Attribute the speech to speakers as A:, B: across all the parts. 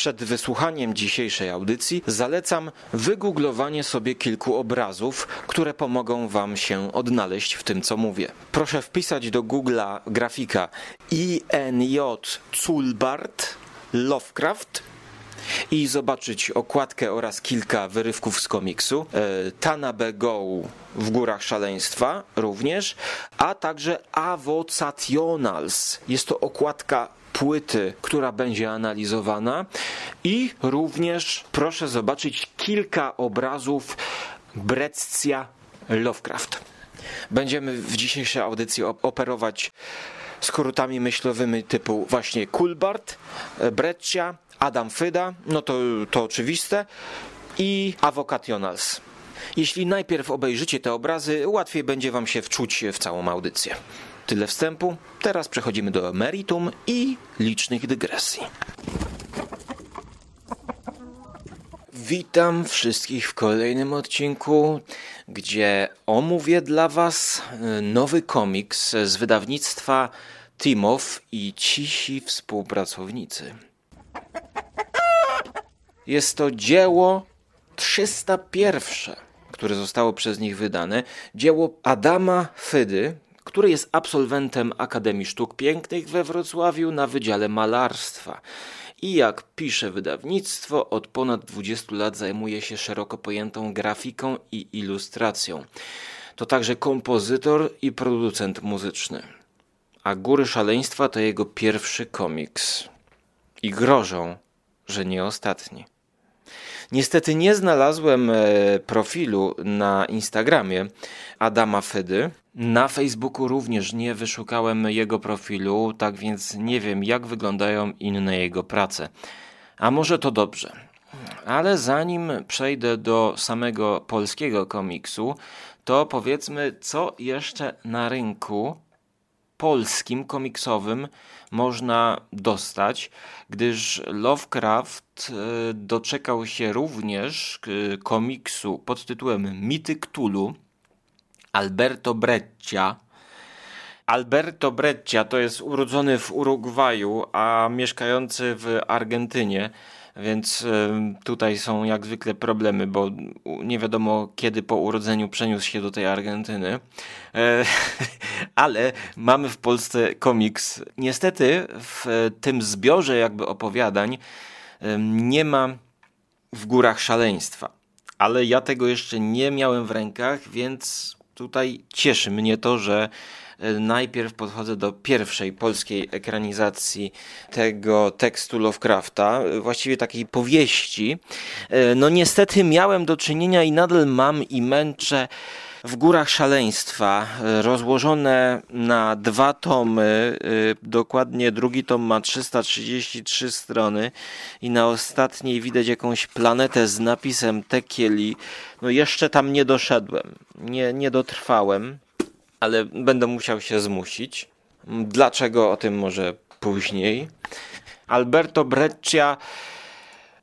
A: Przed wysłuchaniem dzisiejszej audycji zalecam wygooglowanie sobie kilku obrazów, które pomogą Wam się odnaleźć w tym, co mówię. Proszę wpisać do Google'a grafika INJ Zulbart Lovecraft i zobaczyć okładkę oraz kilka wyrywków z komiksu. E, Tanabe Go w Górach Szaleństwa również, a także Avocationals. Jest to okładka płyty, która będzie analizowana i również proszę zobaczyć kilka obrazów Breccia Lovecraft. Będziemy w dzisiejszej audycji operować skrótami myślowymi typu właśnie Kulbart, Breccia, Adam Fyda, no to, to oczywiste, i Avocationals. Jeśli najpierw obejrzycie te obrazy, łatwiej będzie Wam się wczuć w całą audycję. Tyle wstępu, teraz przechodzimy do meritum i licznych dygresji. Witam wszystkich w kolejnym odcinku, gdzie omówię dla Was nowy komiks z wydawnictwa Timow i Cisi Współpracownicy. Jest to dzieło 301, które zostało przez nich wydane. Dzieło Adama Fydy, który jest absolwentem Akademii Sztuk Pięknych we Wrocławiu na Wydziale Malarstwa. I jak pisze wydawnictwo, od ponad 20 lat zajmuje się szeroko pojętą grafiką i ilustracją. To także kompozytor i producent muzyczny. A Góry Szaleństwa to jego pierwszy komiks. I grożą, że nie ostatni. Niestety nie znalazłem e, profilu na Instagramie Adama Fydy. Na Facebooku również nie wyszukałem jego profilu, tak więc nie wiem, jak wyglądają inne jego prace. A może to dobrze. Ale zanim przejdę do samego polskiego komiksu, to powiedzmy, co jeszcze na rynku polskim komiksowym można dostać, gdyż Lovecraft e, doczekał się również e, komiksu pod tytułem Mity Cthulhu Alberto Breccia. Alberto Breccia to jest urodzony w Urugwaju, a mieszkający w Argentynie. Więc tutaj są jak zwykle problemy, bo nie wiadomo kiedy po urodzeniu przeniósł się do tej Argentyny. E, ale mamy w Polsce komiks. Niestety w tym zbiorze jakby opowiadań nie ma w górach szaleństwa. Ale ja tego jeszcze nie miałem w rękach, więc tutaj cieszy mnie to, że najpierw podchodzę do pierwszej polskiej ekranizacji tego tekstu Lovecrafta, właściwie takiej powieści. No niestety miałem do czynienia i nadal mam i męczę w górach szaleństwa, rozłożone na dwa tomy. Dokładnie drugi tom ma 333 strony i na ostatniej widać jakąś planetę z napisem Tekieli. No jeszcze tam nie doszedłem, nie, nie dotrwałem ale będę musiał się zmusić. Dlaczego o tym może później? Alberto Breccia,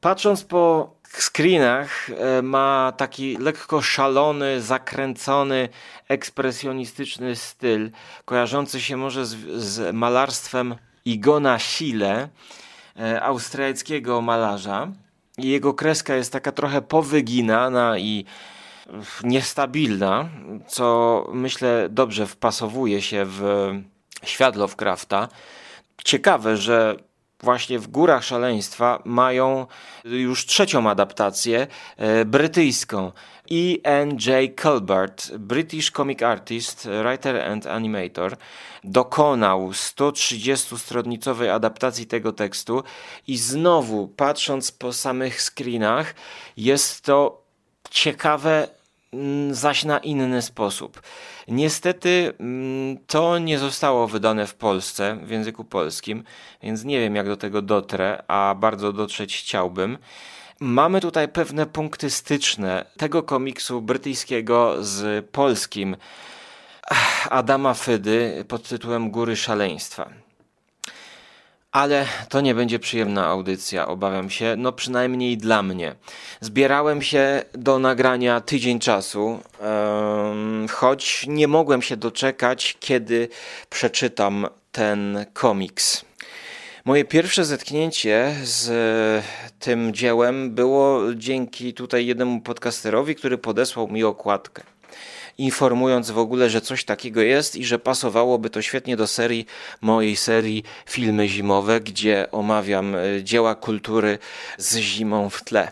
A: patrząc po screenach, e, ma taki lekko szalony, zakręcony, ekspresjonistyczny styl, kojarzący się może z, z malarstwem Igona Schiele, e, austriackiego malarza. Jego kreska jest taka trochę powyginana i niestabilna, co myślę dobrze wpasowuje się w świat Lovecrafta. Ciekawe, że właśnie w Górach Szaleństwa mają już trzecią adaptację e, brytyjską. E.N.J. Colbert, British comic artist, writer and animator, dokonał 130-stronicowej adaptacji tego tekstu i znowu, patrząc po samych screenach, jest to ciekawe zaś na inny sposób. Niestety mm, to nie zostało wydane w Polsce w języku polskim, więc nie wiem jak do tego dotrę, a bardzo dotrzeć chciałbym. Mamy tutaj pewne punkty styczne tego komiksu brytyjskiego z polskim Adama Fydy pod tytułem Góry Szaleństwa. Ale to nie będzie przyjemna audycja, obawiam się, no przynajmniej dla mnie. Zbierałem się do nagrania tydzień czasu, choć nie mogłem się doczekać, kiedy przeczytam ten komiks. Moje pierwsze zetknięcie z tym dziełem było dzięki tutaj jednemu podcasterowi, który podesłał mi okładkę informując w ogóle, że coś takiego jest i że pasowałoby to świetnie do serii, mojej serii Filmy Zimowe, gdzie omawiam e, dzieła kultury z zimą w tle.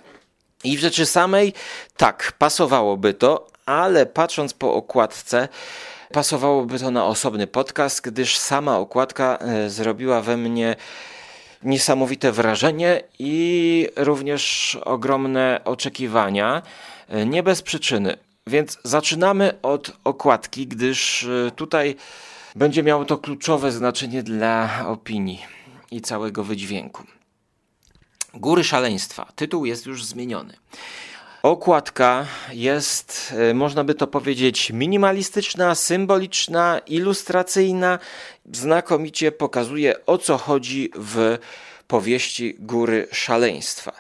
A: I w rzeczy samej, tak, pasowałoby to, ale patrząc po okładce, pasowałoby to na osobny podcast, gdyż sama okładka e, zrobiła we mnie niesamowite wrażenie i również ogromne oczekiwania. E, nie bez przyczyny. Więc zaczynamy od okładki, gdyż e, tutaj będzie miało to kluczowe znaczenie dla opinii i całego wydźwięku. Góry Szaleństwa. Tytuł jest już zmieniony. Okładka jest, e, można by to powiedzieć, minimalistyczna, symboliczna, ilustracyjna. Znakomicie pokazuje o co chodzi w powieści Góry Szaleństwa.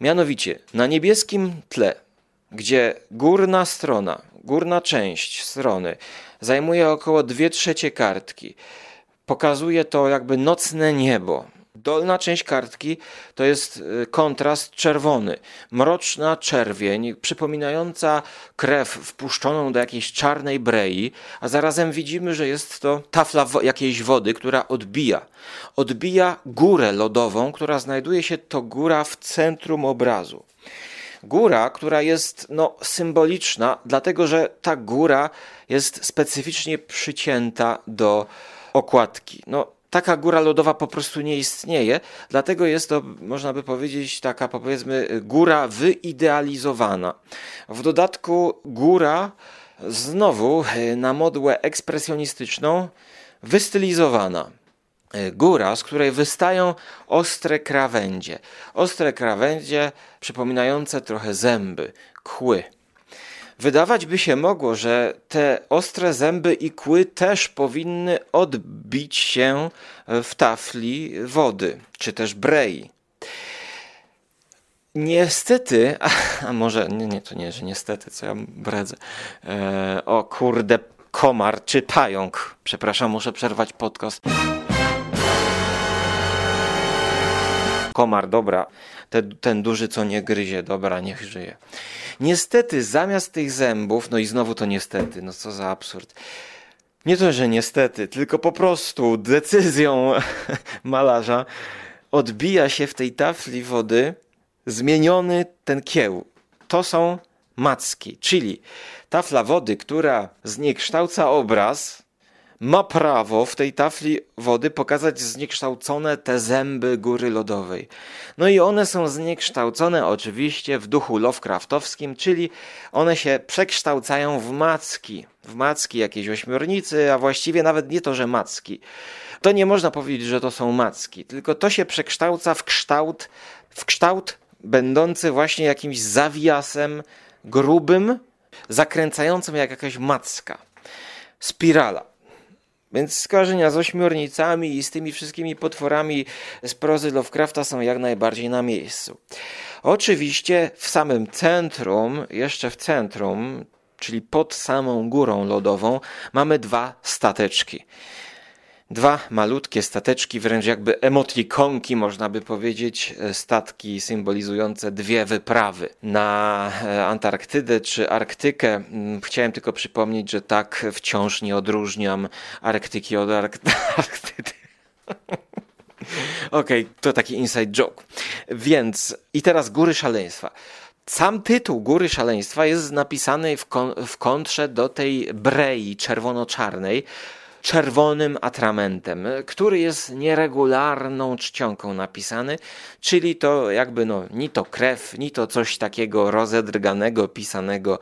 A: Mianowicie na niebieskim tle, gdzie górna strona, górna część strony zajmuje około 2 trzecie kartki, pokazuje to jakby nocne niebo, Dolna część kartki to jest y, kontrast czerwony, mroczna czerwień, przypominająca krew wpuszczoną do jakiejś czarnej brei, a zarazem widzimy, że jest to tafla jakiejś wody, która odbija. Odbija górę lodową, która znajduje się to góra w centrum obrazu. Góra, która jest no, symboliczna, dlatego że ta góra jest specyficznie przycięta do okładki. No, taka góra lodowa po prostu nie istnieje, dlatego jest to, można by powiedzieć, taka powiedzmy góra wyidealizowana. W dodatku góra znowu na modłę ekspresjonistyczną wystylizowana. Góra, z której wystają ostre krawędzie. Ostre krawędzie przypominające trochę zęby, kły. Wydawać by się mogło, że te ostre zęby i kły też powinny odbić się w tafli wody, czy też brei. Niestety, a, a może nie, nie, to nie, że niestety, co ja bredzę. E, o kurde, komar czy pająk. Przepraszam, muszę przerwać podcast. Komar, dobra. Ten, duży, co nie gryzie, dobra, niech żyje. Niestety, zamiast tych zębów, no i znowu to niestety, no co za absurd. Nie to, że niestety, tylko po prostu decyzją malarza odbija się w tej tafli wody zmieniony ten kieł. To są macki, czyli tafla wody, która zniekształca obraz, ma prawo w tej tafli wody pokazać zniekształcone te zęby góry lodowej. No i one są zniekształcone oczywiście w duchu Lovecraftowskim, czyli one się przekształcają w macki, w macki jakiejś ośmiornicy, a właściwie nawet nie to, że macki. To nie można powiedzieć, że to są macki, tylko to się przekształca w kształt, w kształt będący właśnie jakimś zawiasem grubym, zakręcającym jak jakaś macka. Spirala. Więc skojarzenia z ośmiornicami i z tymi wszystkimi potworami z prozy Lovecrafta są jak najbardziej na miejscu. Oczywiście w samym centrum, jeszcze w centrum, czyli pod samą górą lodową, mamy dwa stateczki. Dwa malutkie stateczki, wręcz jakby emotlikonki, można by powiedzieć, e, statki symbolizujące dwie wyprawy na e, Antarktydę czy Arktykę. Mm, chciałem tylko przypomnieć, że tak wciąż nie odróżniam Arktyki od Ark Arktydy. Okej, okay, to taki inside joke. Więc i teraz Góry Szaleństwa. Sam tytuł Góry Szaleństwa jest napisany w, kon w kontrze do tej brei czerwono-czarnej, czerwonym atramentem, który jest nieregularną czcionką napisany, czyli to jakby no, ni to krew, ni to coś takiego rozedrganego, pisanego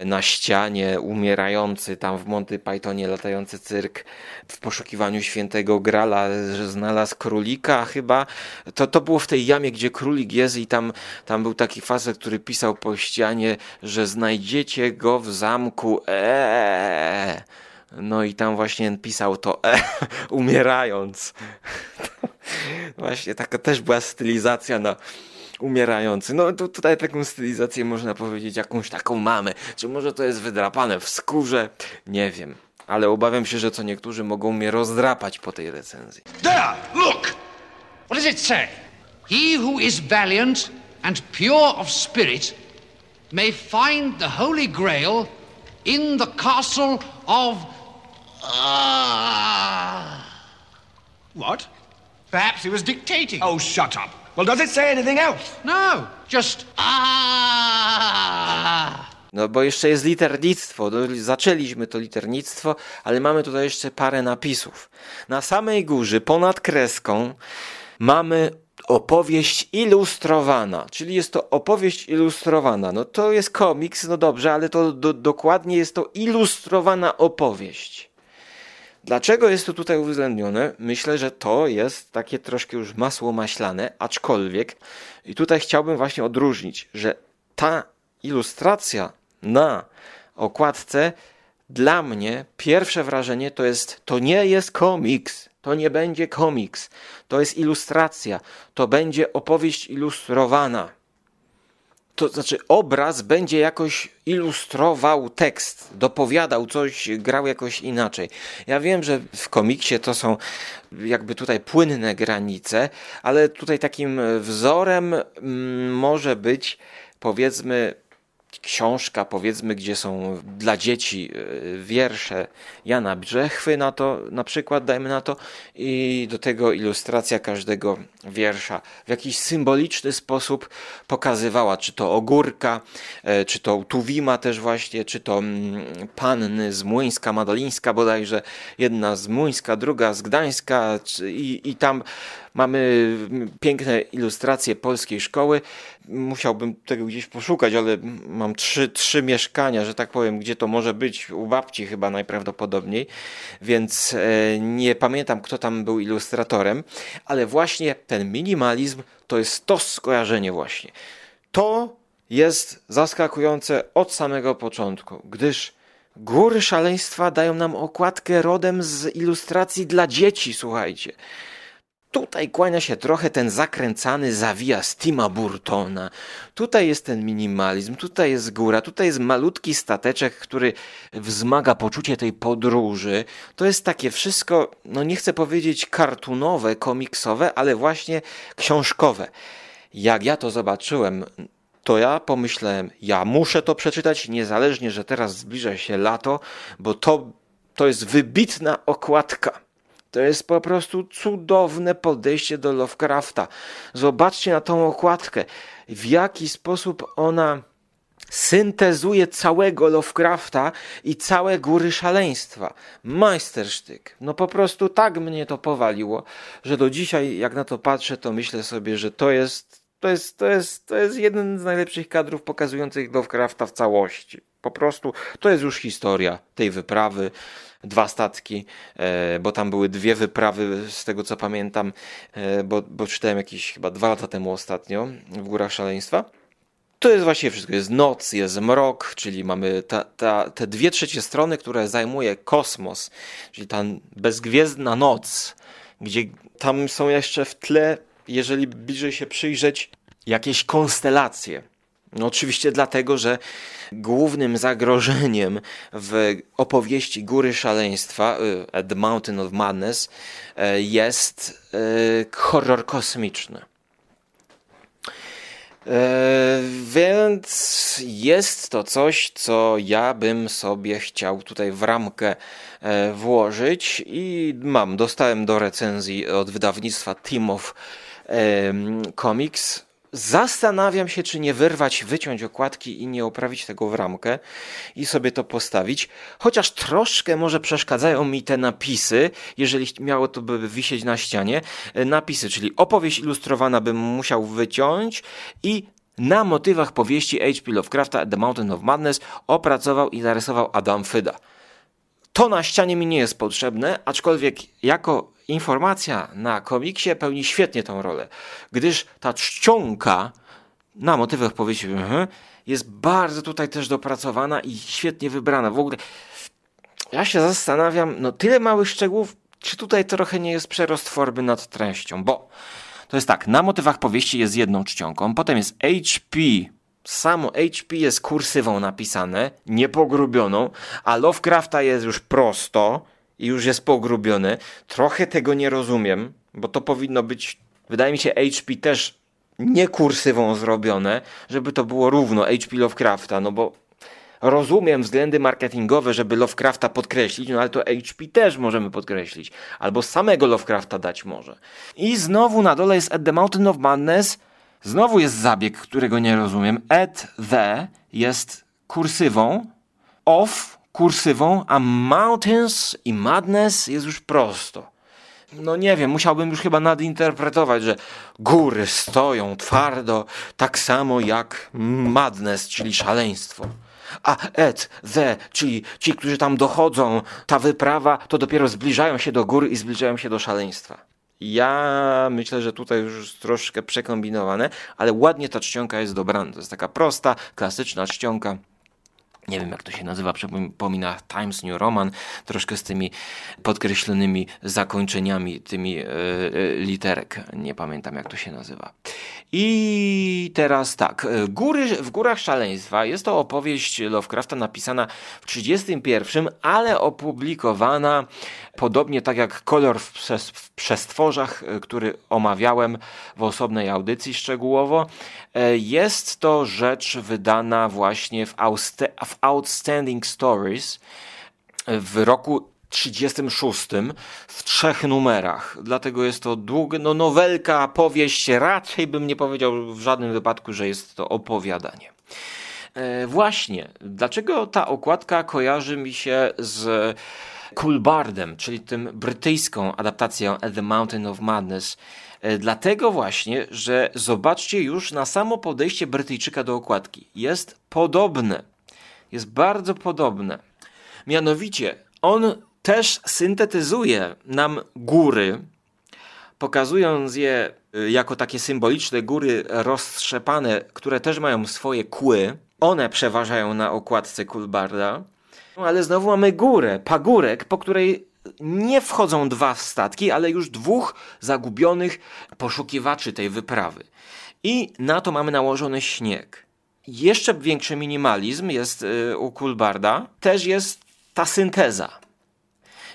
A: na ścianie, umierający tam w Monty Pythonie latający cyrk w poszukiwaniu świętego Grala, że znalazł królika chyba. To, to było w tej jamie, gdzie królik jest i tam, tam był taki facet, który pisał po ścianie, że znajdziecie go w zamku eee. No i tam właśnie pisał to e, umierając. właśnie taka też była stylizacja na umierający. No to tutaj taką stylizację można powiedzieć, jakąś taką mamy. Czy może to jest wydrapane w skórze? Nie wiem. Ale obawiam się, że co niektórzy mogą mnie rozdrapać po tej recenzji.
B: There! Look! What does it say? He who is valiant and pure of spirit may find the Holy Grail in the castle of. Uh...
C: What?
B: Perhaps he was dictating.
C: Oh, shut up. Well, does it say anything else?
B: No, just. Ah.
A: No bo jeszcze jest liternictwo. No, zaczęliśmy to liternictwo, ale mamy tutaj jeszcze parę napisów. Na samej górze, ponad kreską, mamy opowieść ilustrowana, czyli jest to opowieść ilustrowana. No to jest komiks, no dobrze, ale to do, dokładnie jest to ilustrowana opowieść. Dlaczego jest to tutaj uwzględnione? Myślę, że to jest takie troszkę już masło maślane, aczkolwiek i tutaj chciałbym właśnie odróżnić, że ta ilustracja na okładce dla mnie pierwsze wrażenie to jest to nie jest komiks, to nie będzie komiks, to jest ilustracja, to będzie opowieść ilustrowana. To znaczy, obraz będzie jakoś ilustrował tekst, dopowiadał coś, grał jakoś inaczej. Ja wiem, że w komiksie to są jakby tutaj płynne granice, ale tutaj takim wzorem mm, może być powiedzmy książka, powiedzmy, gdzie są dla dzieci e, wiersze Jana Brzechwy, na to na przykład, dajmy na to, i do tego ilustracja każdego wiersza w jakiś symboliczny sposób pokazywała, czy to ogórka, e, czy to Tuwima też właśnie, czy to mm, panny z Młyńska, Madolińska bodajże, jedna z Młyńska, druga z Gdańska i, i tam Mamy piękne ilustracje polskiej szkoły. Musiałbym tego gdzieś poszukać, ale mam trzy, trzy mieszkania, że tak powiem, gdzie to może być. U babci chyba najprawdopodobniej, więc e, nie pamiętam, kto tam był ilustratorem, ale właśnie ten minimalizm to jest to skojarzenie właśnie. To jest zaskakujące od samego początku, gdyż góry szaleństwa dają nam okładkę rodem z ilustracji dla dzieci, słuchajcie. Tutaj kłania się trochę ten zakręcany zawija Tima Burtona. Tutaj jest ten minimalizm, tutaj jest góra, tutaj jest malutki stateczek, który wzmaga poczucie tej podróży. To jest takie wszystko, no nie chcę powiedzieć kartunowe, komiksowe, ale właśnie książkowe. Jak ja to zobaczyłem, to ja pomyślałem, ja muszę to przeczytać, niezależnie, że teraz zbliża się lato, bo to, to jest wybitna okładka. To jest po prostu cudowne podejście do Lovecrafta. Zobaczcie na tą okładkę, w jaki sposób ona syntezuje całego Lovecrafta i całe góry szaleństwa. Majstersztyk. No po prostu tak mnie to powaliło, że do dzisiaj jak na to patrzę, to myślę sobie, że to jest to jest, to jest, to jest jeden z najlepszych kadrów pokazujących Lovecrafta w całości. Po prostu to jest już historia tej wyprawy dwa statki, e, bo tam były dwie wyprawy, z tego co pamiętam, e, bo, bo czytałem jakieś chyba dwa lata temu ostatnio w Górach Szaleństwa. To jest właśnie wszystko. Jest noc, jest mrok, czyli mamy ta, ta, te dwie trzecie strony, które zajmuje kosmos, czyli ta bezgwiezdna noc, gdzie tam są jeszcze w tle, jeżeli bliżej się przyjrzeć, jakieś konstelacje. No oczywiście dlatego, że głównym zagrożeniem w opowieści Góry Szaleństwa, y, The Mountain of Madness, y, jest y, horror kosmiczny. Więc jest to coś, co ja bym sobie chciał tutaj w ramkę włożyć i mam, dostałem do recenzji od wydawnictwa Team of Comics Zastanawiam się, czy nie wyrwać, wyciąć okładki i nie oprawić tego w ramkę i sobie to postawić. Chociaż troszkę może przeszkadzają mi te napisy, jeżeli miało to by wisieć na ścianie. E, napisy, czyli opowieść ilustrowana bym musiał wyciąć i na motywach powieści H.P. Lovecrafta The Mountain of Madness opracował i narysował Adam Fyda. To na ścianie mi nie jest potrzebne, aczkolwiek jako informacja na komiksie pełni świetnie tą rolę, gdyż ta czcionka na motywach powieści mhm, jest bardzo tutaj też dopracowana i świetnie wybrana. W ogóle ja się zastanawiam, no tyle małych szczegółów, czy tutaj trochę nie jest przerost formy nad treścią, bo to jest tak, na motywach powieści jest jedną czcionką, potem jest HP, samo HP jest kursywą napisane, niepogrubioną, a Lovecrafta jest już prosto, i już jest pogrubiony. Trochę tego nie rozumiem, bo to powinno być wydaje mi się HP też nie kursywą zrobione, żeby to było równo HP Lovecrafta, no bo rozumiem względy marketingowe, żeby Lovecrafta podkreślić, no ale to HP też możemy podkreślić. Albo samego Lovecrafta dać może. I znowu na dole jest At the Mountain of Madness. Znowu jest zabieg, którego nie rozumiem. At the jest kursywą, of kursywą, a Mountains i Madness jest już prosto. No nie wiem, musiałbym już chyba nadinterpretować, że góry stoją twardo, tak samo jak madness, czyli szaleństwo. A et, the, czyli ci, którzy tam dochodzą, ta wyprawa, to dopiero zbliżają się do góry i zbliżają się do szaleństwa. Ja myślę, że tutaj już troszkę przekombinowane, ale ładnie ta czcionka jest dobrana. To jest taka prosta, klasyczna czcionka nie wiem jak to się nazywa, przypomina Times New Roman, troszkę z tymi podkreślonymi zakończeniami, tymi e, e, literek, nie pamiętam jak to się nazywa. I teraz tak, e, Góry w Górach Szaleństwa jest to opowieść Lovecrafta napisana w 31, ale opublikowana podobnie tak jak Kolor w, przes w przestworzach, który omawiałem w osobnej audycji szczegółowo. Jest to rzecz wydana właśnie w, w Outstanding Stories w roku 36 w trzech numerach. Dlatego jest to długa, no nowelka, powieść. Raczej bym nie powiedział w żadnym wypadku, że jest to opowiadanie. E, właśnie, dlaczego ta okładka kojarzy mi się z Coolbardem, czyli tym brytyjską adaptacją At the Mountain of Madness? E, dlatego właśnie, że zobaczcie już na samo podejście Brytyjczyka do okładki. Jest podobne jest bardzo podobne. Mianowicie, on też syntetyzuje nam góry, pokazując je y, jako takie symboliczne góry roztrzepane, które też mają swoje kły. One przeważają na okładce Kulbarda. No, ale znowu mamy górę, pagórek, po której nie wchodzą dwa statki, ale już dwóch zagubionych poszukiwaczy tej wyprawy. I na to mamy nałożony śnieg. Jeszcze większy minimalizm jest y, u Kulbarda. Też jest ta synteza.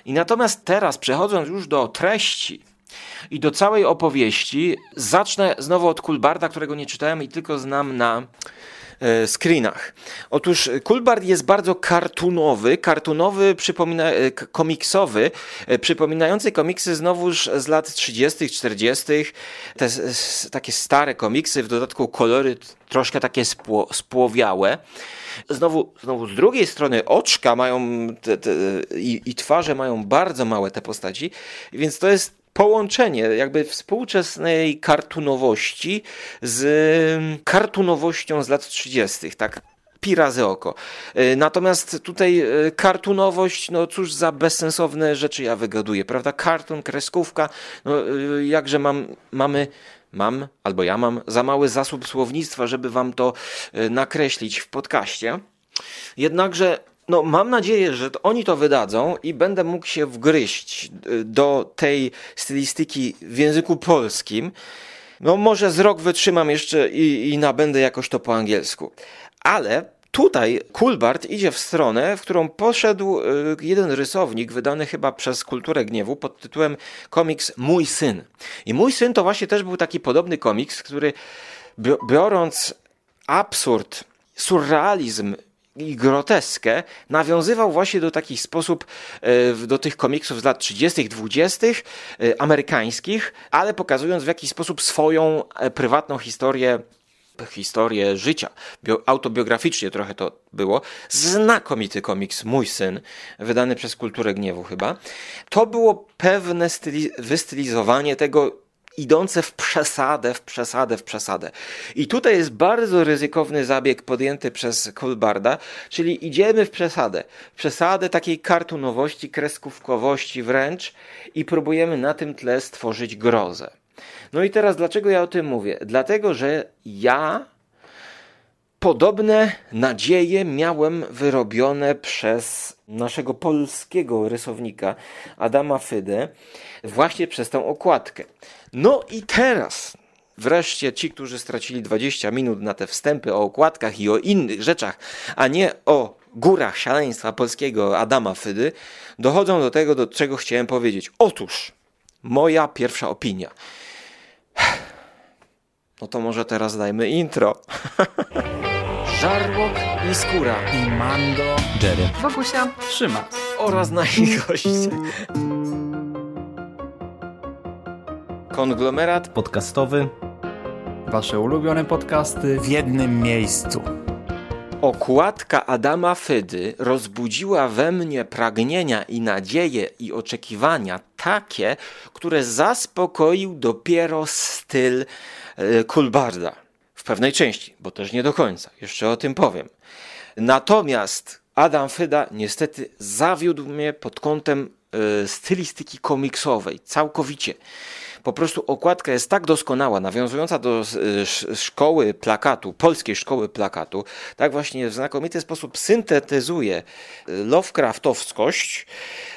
A: I natomiast teraz, przechodząc już do treści i do całej opowieści, zacznę znowu od Kulbarda, którego nie czytałem i tylko znam na screenach. Otóż Kulbard jest bardzo kartunowy, kartunowy, przypomina, e, komiksowy, e, przypominający komiksy znowuż z lat 30., 40., te takie stare komiksy, w dodatku kolory troszkę takie spło, spłowiałe. Znowu, znowu z drugiej strony oczka mają te, te, i, i twarze mają bardzo małe te postaci, więc to jest połączenie jakby współczesnej kartunowości z mm, kartunowością z lat 30. Tak pi oko. E, natomiast tutaj e, kartunowość, no cóż za bezsensowne rzeczy ja wygaduję, prawda? Kartun, kreskówka, no e, jakże mam, mamy mam, albo ja mam za mały zasób słownictwa, żeby wam to nakreślić w podcaście. Jednakże no, mam nadzieję, że oni to wydadzą i będę mógł się wgryźć y, do tej stylistyki w języku polskim. No, może z rok wytrzymam jeszcze i, i nabędę jakoś to po angielsku. Ale tutaj Kulbart idzie w stronę, w którą poszedł y, jeden rysownik, wydany chyba przez Kulturę Gniewu, pod tytułem komiks Mój Syn. I Mój Syn to właśnie też był taki podobny komiks, który biorąc absurd, surrealizm i groteskę nawiązywał właśnie do takich sposób, e, do tych komiksów z lat 30., 20., e, amerykańskich, ale pokazując w jakiś sposób swoją e, prywatną historię historię życia. autobiograficznie trochę to było. Znakomity komiks Mój Syn, wydany przez Kulturę Gniewu chyba. To było pewne styli- wystylizowanie tego idące w przesadę, w przesadę, w przesadę. I tutaj jest bardzo ryzykowny zabieg podjęty przez Kolbarda, czyli idziemy w przesadę. W przesadę takiej kartunowości, kreskówkowości wręcz i próbujemy na tym tle stworzyć grozę. No i teraz dlaczego ja o tym mówię? Dlatego, że ja podobne nadzieje miałem wyrobione przez naszego polskiego rysownika Adama Fydę właśnie przez tą okładkę. No i teraz wreszcie ci, którzy stracili 20 minut na te wstępy o okładkach i o innych rzeczach, a nie o górach szaleństwa polskiego Adama Fydy, dochodzą do tego, do czego chciałem powiedzieć. Otóż, moja pierwsza opinia. No to może teraz dajmy intro. Żarłok i skóra.
D: I Mando,
E: Jerry.
D: Wokusia, Szymas.
A: oraz nasi goście. Konglomerat
E: Podcastowy.
D: Wasze ulubione podcasty w jednym miejscu.
A: Okładka Adama Fydy rozbudziła we mnie pragnienia i nadzieje i oczekiwania takie, które zaspokoił dopiero styl Kulbarda. W pewnej części, bo też nie do końca. Jeszcze o tym powiem. Natomiast Adam Fyda niestety zawiódł mnie pod kątem e, stylistyki komiksowej. Całkowicie. Po prostu okładka jest tak doskonała, nawiązująca do e, sz- szkoły plakatu, polskiej szkoły plakatu, tak właśnie w znakomity sposób syntetyzuje e, Lovecraftowskość,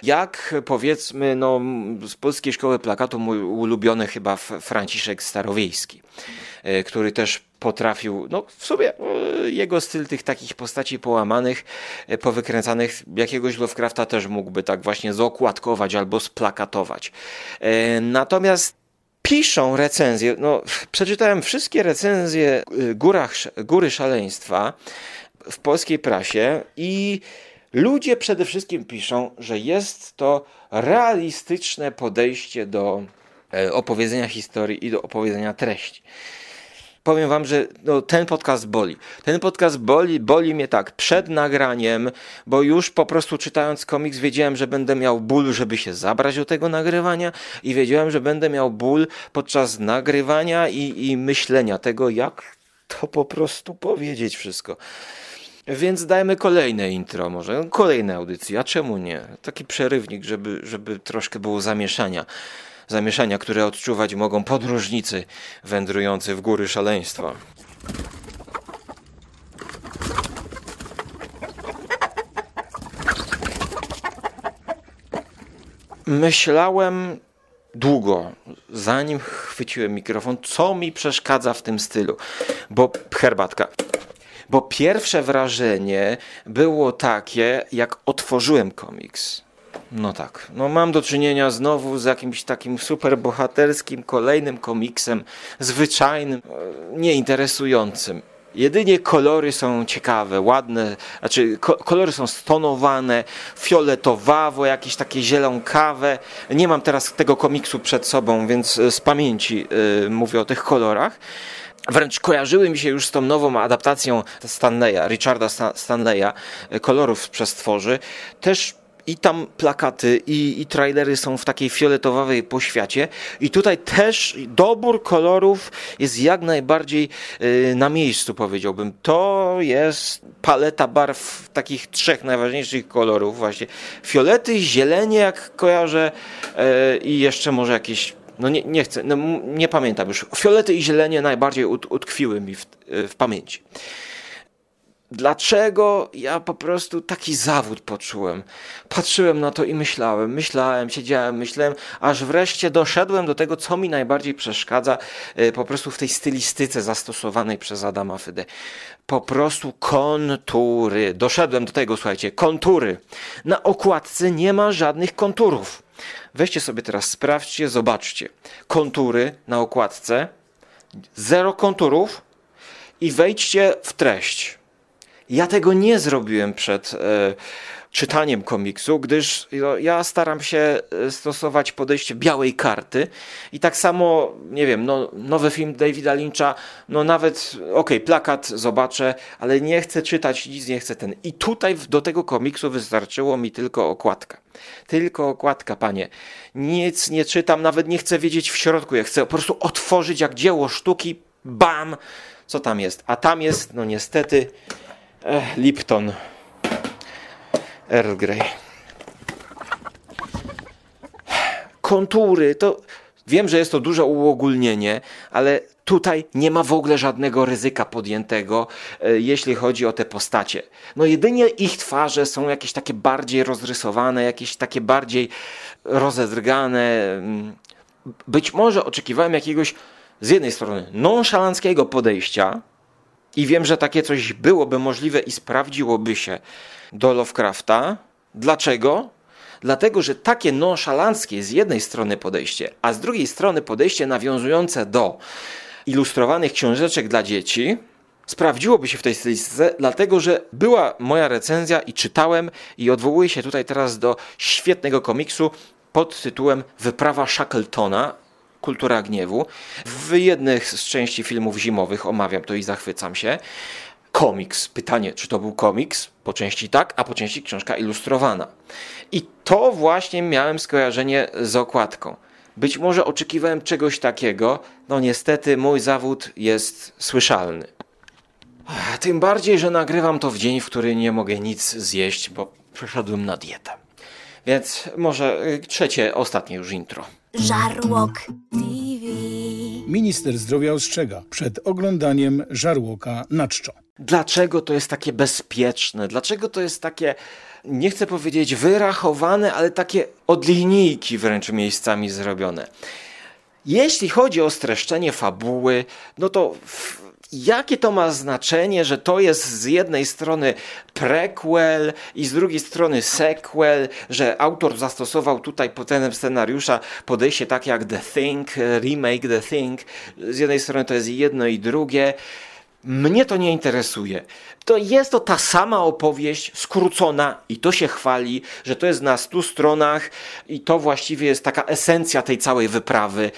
A: jak powiedzmy no, z polskiej szkoły plakatu mój ulubiony chyba Franciszek Starowiejski, e, który też potrafił, no w sobie e, jego styl tych takich postaci połamanych, powykręcanych, jakiegoś Lovecrafta też mógłby tak właśnie zokładkować albo splakatować. Natomiast piszą recenzje, no przeczytałem wszystkie recenzje y, Górach, Góry Szaleństwa w polskiej prasie i ludzie przede wszystkim piszą, że jest to realistyczne podejście do e, opowiedzenia historii i do opowiedzenia treści powiem wam, że no, ten podcast boli. Ten podcast boli, boli mnie tak przed nagraniem, bo już po prostu czytając komiks wiedziałem, że będę miał ból, żeby się zabrać do tego nagrywania i wiedziałem, że będę miał ból podczas nagrywania i, i myślenia tego, jak to po prostu powiedzieć wszystko. Więc dajmy kolejne intro, może kolejne audycje, a czemu nie? Taki przerywnik, żeby, żeby troszkę było zamieszania. Zamieszania, które odczuwać mogą podróżnicy wędrujący w góry szaleństwa. Myślałem długo, zanim chwyciłem mikrofon, co mi przeszkadza w tym stylu. Bo herbatka. Bo pierwsze wrażenie było takie, jak otworzyłem komiks. No tak, no mam do czynienia znowu z jakimś takim superbohaterskim kolejnym komiksem, zwyczajnym, e, nieinteresującym. Jedynie kolory są ciekawe, ładne, znaczy ko kolory są stonowane, fioletowawo, jakieś takie zielonkawe. Nie mam teraz tego komiksu przed sobą, więc e, z pamięci y, mówię o tych kolorach. Wręcz kojarzyły mi się już z tą nową adaptacją Stanleya, Richarda Sta- Stanleya, kolorów z przestworzy. Też i tam plakaty, i, i trailery są w takiej fioletowej poświacie. I tutaj też dobór kolorów jest jak najbardziej y, na miejscu, powiedziałbym. To jest paleta barw takich trzech najważniejszych kolorów, właśnie. Fiolety, zielenie, jak kojarzę, y, i jeszcze może jakieś. No nie, nie chcę, no, nie pamiętam już. Fiolety i zielenie najbardziej ut, utkwiły mi w, y, w pamięci dlaczego ja po prostu taki zawód poczułem. Patrzyłem na to i myślałem, myślałem, siedziałem, myślałem, aż wreszcie doszedłem do tego, co mi najbardziej przeszkadza e, po prostu w tej stylistyce zastosowanej przez Adama Fydę. Po prostu kontury. Doszedłem do tego, słuchajcie, kontury. Na okładce nie ma żadnych konturów. Weźcie sobie teraz, sprawdźcie, zobaczcie. Kontury na okładce, zero konturów i wejdźcie w treść. Ja tego nie zrobiłem przed e, czytaniem komiksu, gdyż no, ja staram się e, stosować podejście białej karty i tak samo, nie wiem, no, nowy film Davida Lyncha, no nawet, okej, plakat zobaczę, ale nie chcę czytać nic, nie chcę ten. I tutaj do tego komiksu wystarczyło mi tylko okładka. Tylko okładka, panie. Nic nie czytam, nawet nie chcę wiedzieć w środku, ja chcę po prostu otworzyć jak dzieło sztuki, bam, co tam jest. A tam jest, no niestety, Ech, Lipton. Earl Grey. Kontury, to wiem, że jest to duże uogólnienie, ale tutaj nie ma w ogóle żadnego ryzyka podjętego, e, jeśli chodzi o te postacie. No jedynie ich twarze są jakieś takie bardziej rozrysowane, jakieś takie bardziej rozedrgane. Być może oczekiwałem jakiegoś z jednej strony nonszalanckiego podejścia, i wiem, że takie coś byłoby możliwe i sprawdziłoby się do Lovecrafta. Dlaczego? Dlatego, że takie nonszalanckie z jednej strony podejście, a z drugiej strony podejście nawiązujące do ilustrowanych książeczek dla dzieci sprawdziłoby się w tej stylistyce, dlatego że była moja recenzja i czytałem i odwołuję się tutaj teraz do świetnego komiksu pod tytułem Wyprawa Shackletona, Kultura Gniewu. W jednych z części filmów zimowych omawiam to i zachwycam się. Komiks. Pytanie, czy to był komiks? Po części tak, a po części książka ilustrowana. I to właśnie miałem skojarzenie z okładką. Być może oczekiwałem czegoś takiego, no niestety mój zawód jest słyszalny. Tym bardziej, że nagrywam to w dzień, w który nie mogę nic zjeść, bo przeszedłem na dietę. Więc może y, trzecie, ostatnie już intro.
E: Żarłok TV.
F: Minister zdrowia ostrzega przed oglądaniem żarłoka na czczo.
A: Dlaczego to jest takie bezpieczne? Dlaczego to jest takie, nie chcę powiedzieć wyrachowane, ale takie od linijki wręcz miejscami zrobione? Jeśli chodzi o streszczenie fabuły, no to w, jakie to ma znaczenie, że to jest z jednej strony prequel i z drugiej strony sequel, że autor zastosował tutaj potem scenariusza podejście takie jak The Thing, remake The Thing. Z jednej strony to jest jedno i drugie. Mnie to nie interesuje. To jest to ta sama opowieść, skrócona, i to się chwali, że to jest na stu stronach, i to właściwie jest taka esencja tej całej wyprawy.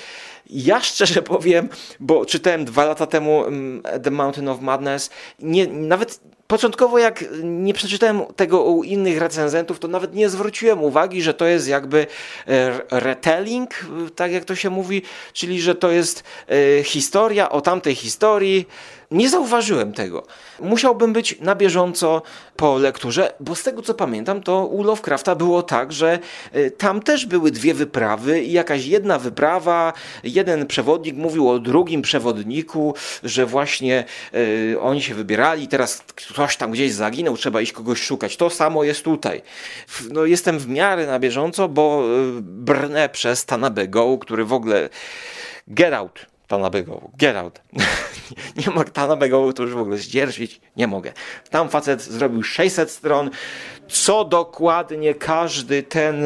A: Ja szczerze powiem, bo czytałem dwa lata temu mm, The Mountain of Madness, nie, nawet początkowo jak nie przeczytałem tego u innych recenzentów, to nawet nie zwróciłem uwagi, że to jest jakby e, retelling, tak jak to się mówi, czyli że to jest e, historia o tamtej historii. Nie zauważyłem tego. Musiałbym być na bieżąco po lekturze, bo z tego co pamiętam, to u Lovecrafta było tak, że e, tam też były dwie wyprawy i jakaś jedna wyprawa, jeden przewodnik mówił o drugim przewodniku, że właśnie oni się wybierali, teraz ktoś tam gdzieś zaginął, trzeba iść kogoś szukać. To samo jest tutaj. No, jestem w miarę na bieżąco, bo brnę przez Tanabe Go, który w ogóle get out. Tanabe Go, get out. nie mogę Tanabe Go to już w ogóle zdzierżyć, nie mogę. Tam facet zrobił 600 stron, co dokładnie każdy ten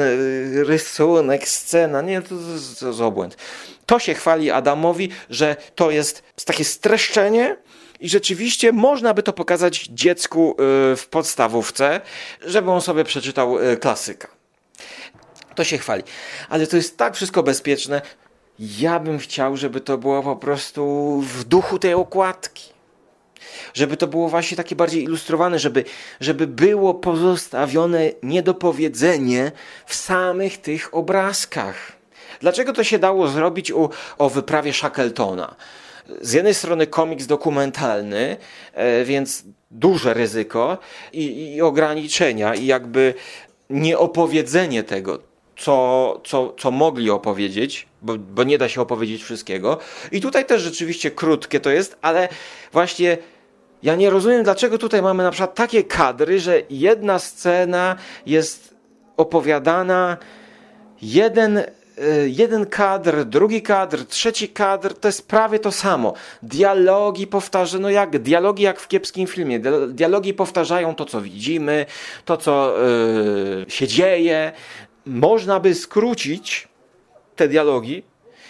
A: rysunek, scena, nie, to, to, to obłęd. To się chwali Adamowi, że to jest takie streszczenie, i rzeczywiście można by to pokazać dziecku w podstawówce, żeby on sobie przeczytał klasyka. To się chwali. Ale to jest tak wszystko bezpieczne. Ja bym chciał, żeby to było po prostu w duchu tej okładki. Żeby to było właśnie takie bardziej ilustrowane, żeby, żeby było pozostawione niedopowiedzenie w samych tych obrazkach. Dlaczego to się dało zrobić u, o wyprawie Shackletona? z jednej strony komiks dokumentalny, więc duże ryzyko i, i ograniczenia, i jakby nieopowiedzenie tego, co, co, co mogli opowiedzieć, bo, bo nie da się opowiedzieć wszystkiego. I tutaj też rzeczywiście krótkie to jest, ale właśnie ja nie rozumiem, dlaczego tutaj mamy na przykład takie kadry, że jedna scena jest opowiadana jeden jeden kadr, drugi kadr, trzeci kadr, to jest prawie to samo. Dialogi powtarzają, no jak, dialogi jak w kiepskim filmie. Dialogi powtarzają to, co widzimy, to, co yy, się dzieje. Można by skrócić te dialogi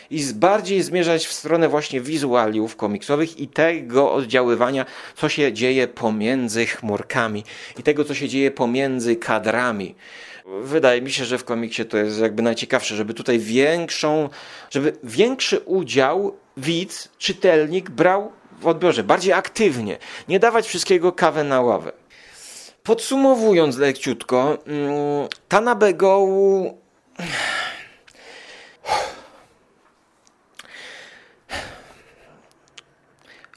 A: i bardziej zmierzać w stronę właśnie wizualiów komiksowych i tego oddziaływania, co się dzieje pomiędzy chmurkami i tego, co się dzieje pomiędzy kadrami. Wydaje mi się, że w komiksie to jest jakby najciekawsze, żeby tutaj większą, żeby większy udział widz, czytelnik brał w odbiorze, bardziej aktywnie, nie dawać wszystkiego kawę na ławę. Podsumowując leciutko, mm, Tanabe Go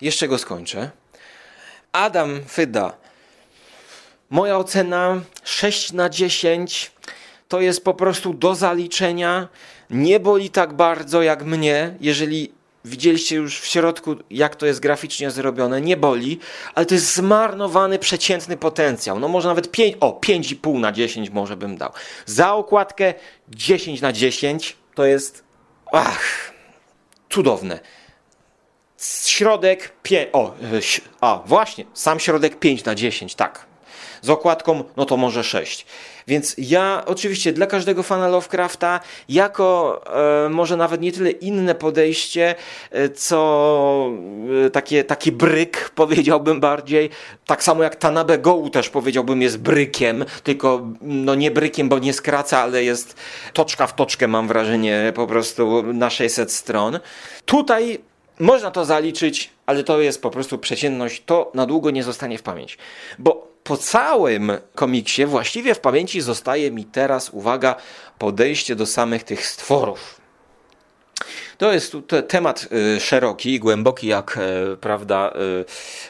A: jeszcze go skończę. Adam Fyda Moja ocena 6 na 10 to jest po prostu do zaliczenia. Nie boli tak bardzo jak mnie, jeżeli widzieliście już w środku, jak to jest graficznie zrobione, nie boli, ale to jest zmarnowany, przeciętny potencjał. No może nawet 5, o 5,5 na 10 może bym dał. Za okładkę 10 na 10 to jest, ach, cudowne. Środek 5, o, a właśnie, sam środek 5 na 10, tak z okładką, no to może 6. Więc ja oczywiście dla każdego fana Lovecrafta, jako e, może nawet nie tyle inne podejście, e, co e, takie, taki bryk, powiedziałbym bardziej. Tak samo jak Tanabe Go też powiedziałbym jest brykiem, tylko no nie brykiem, bo nie skraca, ale jest toczka w toczkę, mam wrażenie, po prostu na 600 stron. Tutaj można to zaliczyć, ale to jest po prostu przeciętność, to na długo nie zostanie w pamięć. Bo po całym komiksie właściwie w pamięci zostaje mi teraz, uwaga, podejście do samych tych stworów. To jest temat y, szeroki, głęboki jak e, prawda,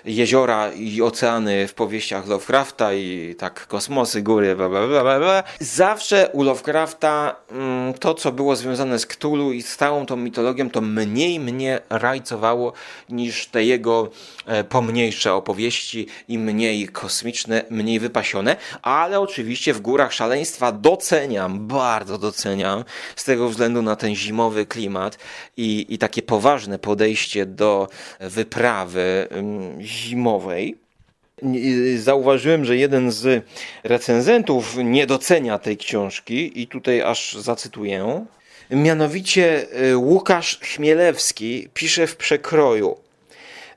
A: y, jeziora i oceany w powieściach Lovecrafta i tak kosmosy, góry, bla, bla, bla, bla. Zawsze u Lovecrafta mm, to, co było związane z Cthulhu i z całą tą mitologią, to mniej mnie rajcowało niż te jego e, pomniejsze opowieści i mniej kosmiczne, mniej wypasione, ale oczywiście w Górach Szaleństwa doceniam, bardzo doceniam, z tego względu na ten zimowy klimat i, i takie poważne podejście do wyprawy zimowej. Zauważyłem, że jeden z recenzentów nie docenia tej książki i tutaj aż zacytuję. Mianowicie y, Łukasz Chmielewski pisze w przekroju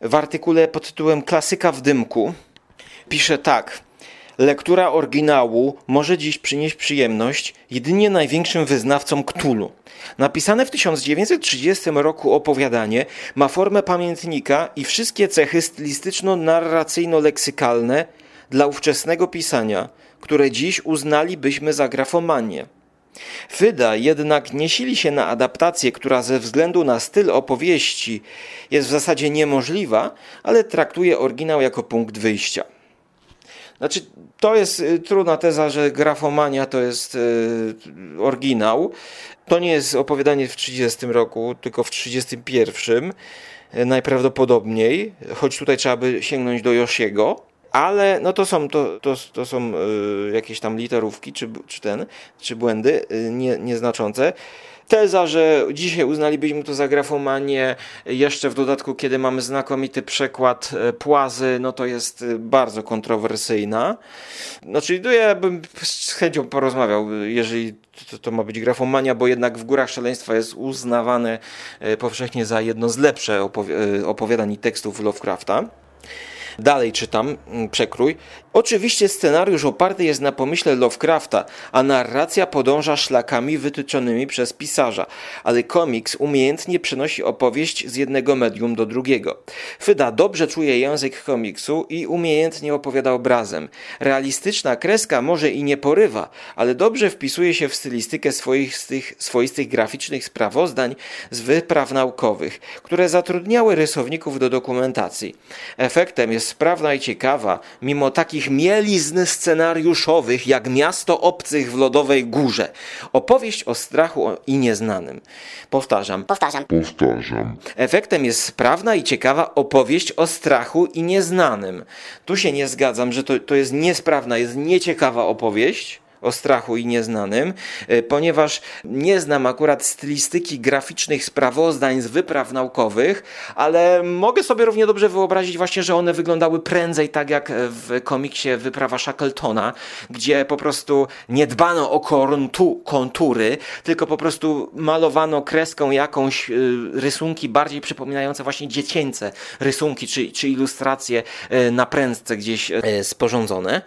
A: w artykule pod tytułem Klasyka w dymku. Pisze tak. Lektura oryginału może dziś przynieść przyjemność jedynie największym wyznawcom Ktulu. Napisane w 1930 roku opowiadanie ma formę pamiętnika i wszystkie cechy stylistyczno-narracyjno-leksykalne dla ówczesnego pisania, które dziś uznalibyśmy za grafomanię. Fyda jednak nie sili się na adaptację, która ze względu na styl opowieści jest w zasadzie niemożliwa, ale traktuje oryginał jako punkt wyjścia. Znaczy, to jest y, trudna teza, że grafomania to jest y, oryginał. To nie jest opowiadanie w 30 roku, tylko w 31 y, najprawdopodobniej, choć tutaj trzeba by sięgnąć do Yoshiego. Ale no to są, to, to, to są y, jakieś tam literówki, czy, czy ten, czy błędy y, nie, nieznaczące. Teza, że dzisiaj uznalibyśmy to za grafomanię, jeszcze w dodatku, kiedy mamy znakomity przekład e, Płazy, no to jest e, bardzo kontrowersyjna. Znaczy, no ja bym z chęcią porozmawiał, jeżeli to, to ma być grafomania, bo jednak w Górach Szaleństwa jest uznawane e, powszechnie za jedno z lepszych opowiadań i tekstów Lovecrafta. Dalej czytam mm, przekrój. Oczywiście scenariusz oparty jest na pomyśle Lovecrafta, a narracja podąża szlakami wytyczonymi przez pisarza, ale komiks umiejętnie przenosi opowieść z jednego medium do drugiego. Fyda dobrze czuje język komiksu i umiejętnie opowiada obrazem. Realistyczna kreska może i nie porywa, ale dobrze wpisuje się w stylistykę swoistych, swoistych graficznych sprawozdań z wypraw naukowych, które zatrudniały rysowników do dokumentacji. Efektem jest sprawna i ciekawa, mimo takich takich mielizn scenariuszowych jak Miasto Obcych w Lodowej Górze. Opowieść o strachu i nieznanym. Powtarzam.
G: Powtarzam. Powtarzam.
A: Efektem jest sprawna i ciekawa opowieść o strachu i nieznanym. Tu się nie zgadzam, że to, to jest niesprawna, jest nieciekawa opowieść o strachu i nieznanym, e, ponieważ nie znam akurat stylistyki graficznych sprawozdań z wypraw naukowych, ale mogę sobie równie dobrze wyobrazić właśnie, że one wyglądały prędzej tak jak w komiksie Wyprawa Shackletona, gdzie po prostu nie dbano o kontu, kontury, tylko po prostu malowano kreską jakąś e, rysunki bardziej przypominające właśnie dziecięce rysunki czy, czy ilustracje e, na prędce gdzieś sporządzone.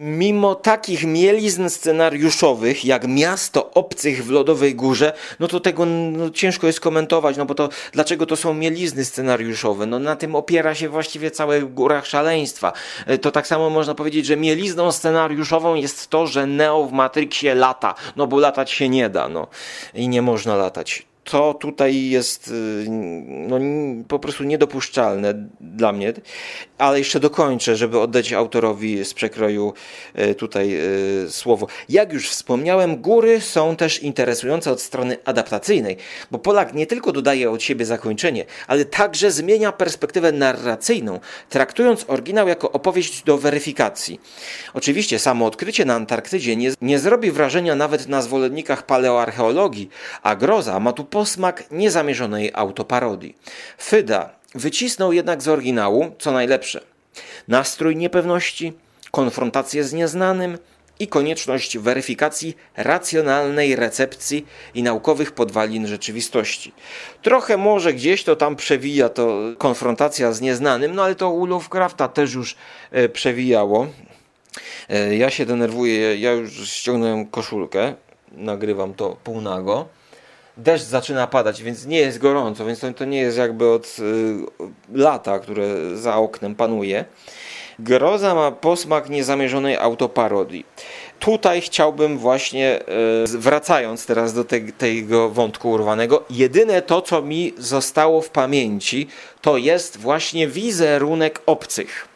A: Mimo takich mielizn scenariuszowych, jak Miasto Obcych w Lodowej Górze, no to tego no, ciężko jest komentować, no bo to dlaczego to są mielizny scenariuszowe? No na tym opiera się właściwie całe Górach Szaleństwa. E, to tak samo można powiedzieć, że mielizną scenariuszową jest to, że Neo w Matrixie lata, no bo latać się nie da, no i nie można latać to tutaj jest y, no, po prostu niedopuszczalne dla mnie. Ale jeszcze dokończę, żeby oddać autorowi z przekroju y, tutaj y, słowo. Jak już wspomniałem, góry są też interesujące od strony adaptacyjnej, bo Polak nie tylko dodaje od siebie zakończenie, ale także zmienia perspektywę narracyjną, traktując oryginał jako opowieść do weryfikacji. Oczywiście samo odkrycie na Antarktydzie nie, nie zrobi wrażenia nawet na zwolennikach paleoarcheologii, a groza ma tu posmak niezamierzonej autoparodii. Fyda wycisnął jednak z oryginału, co najlepsze. Nastrój niepewności, konfrontację z nieznanym i konieczność weryfikacji racjonalnej recepcji i naukowych podwalin rzeczywistości. Trochę może gdzieś to tam przewija to konfrontacja z nieznanym, no ale to u Lovecrafta też już e, przewijało. E, ja się denerwuję, ja już ściągnąłem koszulkę, nagrywam to półnago. Deszcz zaczyna padać, więc nie jest gorąco, więc to, to nie jest jakby od y, lata, które za oknem panuje. Groza ma posmak niezamierzonej autoparodii. Tutaj chciałbym właśnie, y, wracając teraz do te, tego wątku urwanego, jedyne to, co mi zostało w pamięci, to jest właśnie wizerunek obcych.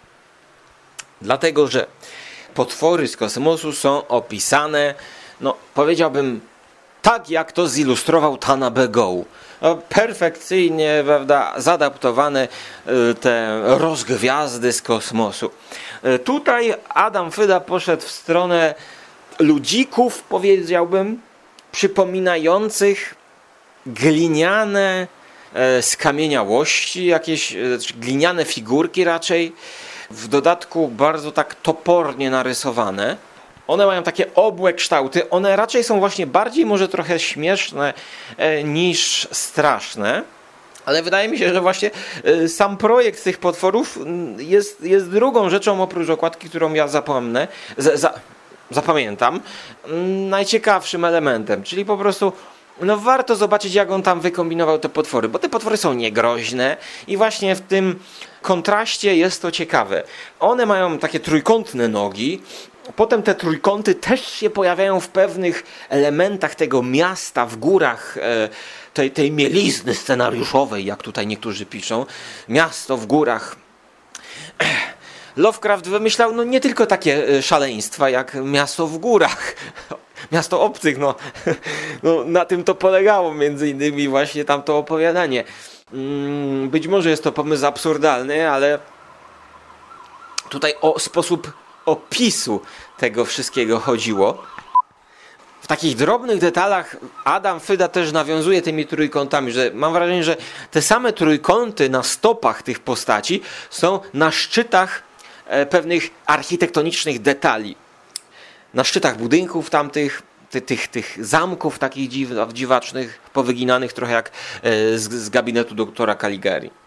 A: Dlatego, że potwory z kosmosu są opisane, no powiedziałbym, tak jak to zilustrował Tanabe Go. No, perfekcyjnie prawda, zadaptowane y, te rozgwiazdy z kosmosu. Y, tutaj Adam Fyda poszedł w stronę ludzików, powiedziałbym, przypominających gliniane e, skamieniałości, jakieś e, gliniane figurki raczej, w dodatku bardzo tak topornie narysowane. One mają takie obłe kształty, one raczej są właśnie bardziej może trochę śmieszne e, niż straszne. Ale wydaje mi się, że właśnie e, sam projekt tych potworów jest, jest drugą rzeczą oprócz okładki, którą ja zapomnę, za, za, zapamiętam, najciekawszym elementem, czyli po prostu no warto zobaczyć, jak on tam wykombinował te potwory, bo te potwory są niegroźne i właśnie w tym kontraście jest to ciekawe. One mają takie trójkątne nogi, Potem te trójkąty też się pojawiają w pewnych elementach tego miasta w górach, e, tej, tej mielizny scenariuszowej, jak tutaj niektórzy piszą. Miasto w górach. Lovecraft wymyślał no nie tylko takie e, szaleństwa jak miasto w górach. Miasto obcych, no, no na tym to polegało między innymi właśnie tamto opowiadanie. Mm, być może jest to pomysł absurdalny, ale tutaj o sposób opisu tego wszystkiego chodziło. W takich drobnych detalach Adam Fyda też nawiązuje tymi trójkątami, że mam wrażenie, że te same trójkąty na stopach tych postaci są na szczytach e, pewnych architektonicznych detali. Na szczytach budynków tamtych, ty, tych, tych zamków takich dziw, dziwacznych, powyginanych trochę jak e, z, z gabinetu doktora Caligari.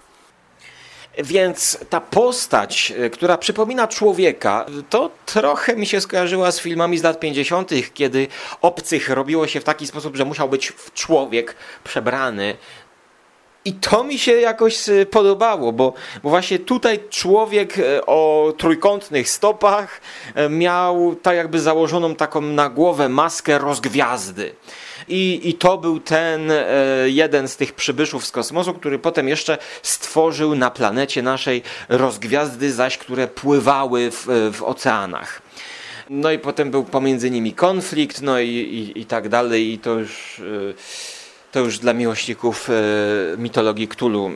A: Więc ta postać, e, która przypomina człowieka, to trochę mi się skojarzyła z filmami z lat 50., kiedy obcych robiło się w taki sposób, że musiał być człowiek przebrany. I to mi się jakoś e, podobało, bo, bo właśnie tutaj człowiek e, o trójkątnych stopach miał tak jakby założoną taką na głowę maskę rozgwiazdy. I, I to był ten jeden z tych przybyszów z kosmosu, który potem jeszcze stworzył na planecie naszej rozgwiazdy, zaś które pływały w, w oceanach. No i potem był pomiędzy nimi konflikt, no i, i, i tak dalej, i to już. To już dla miłośników e, mitologii Cthulhu.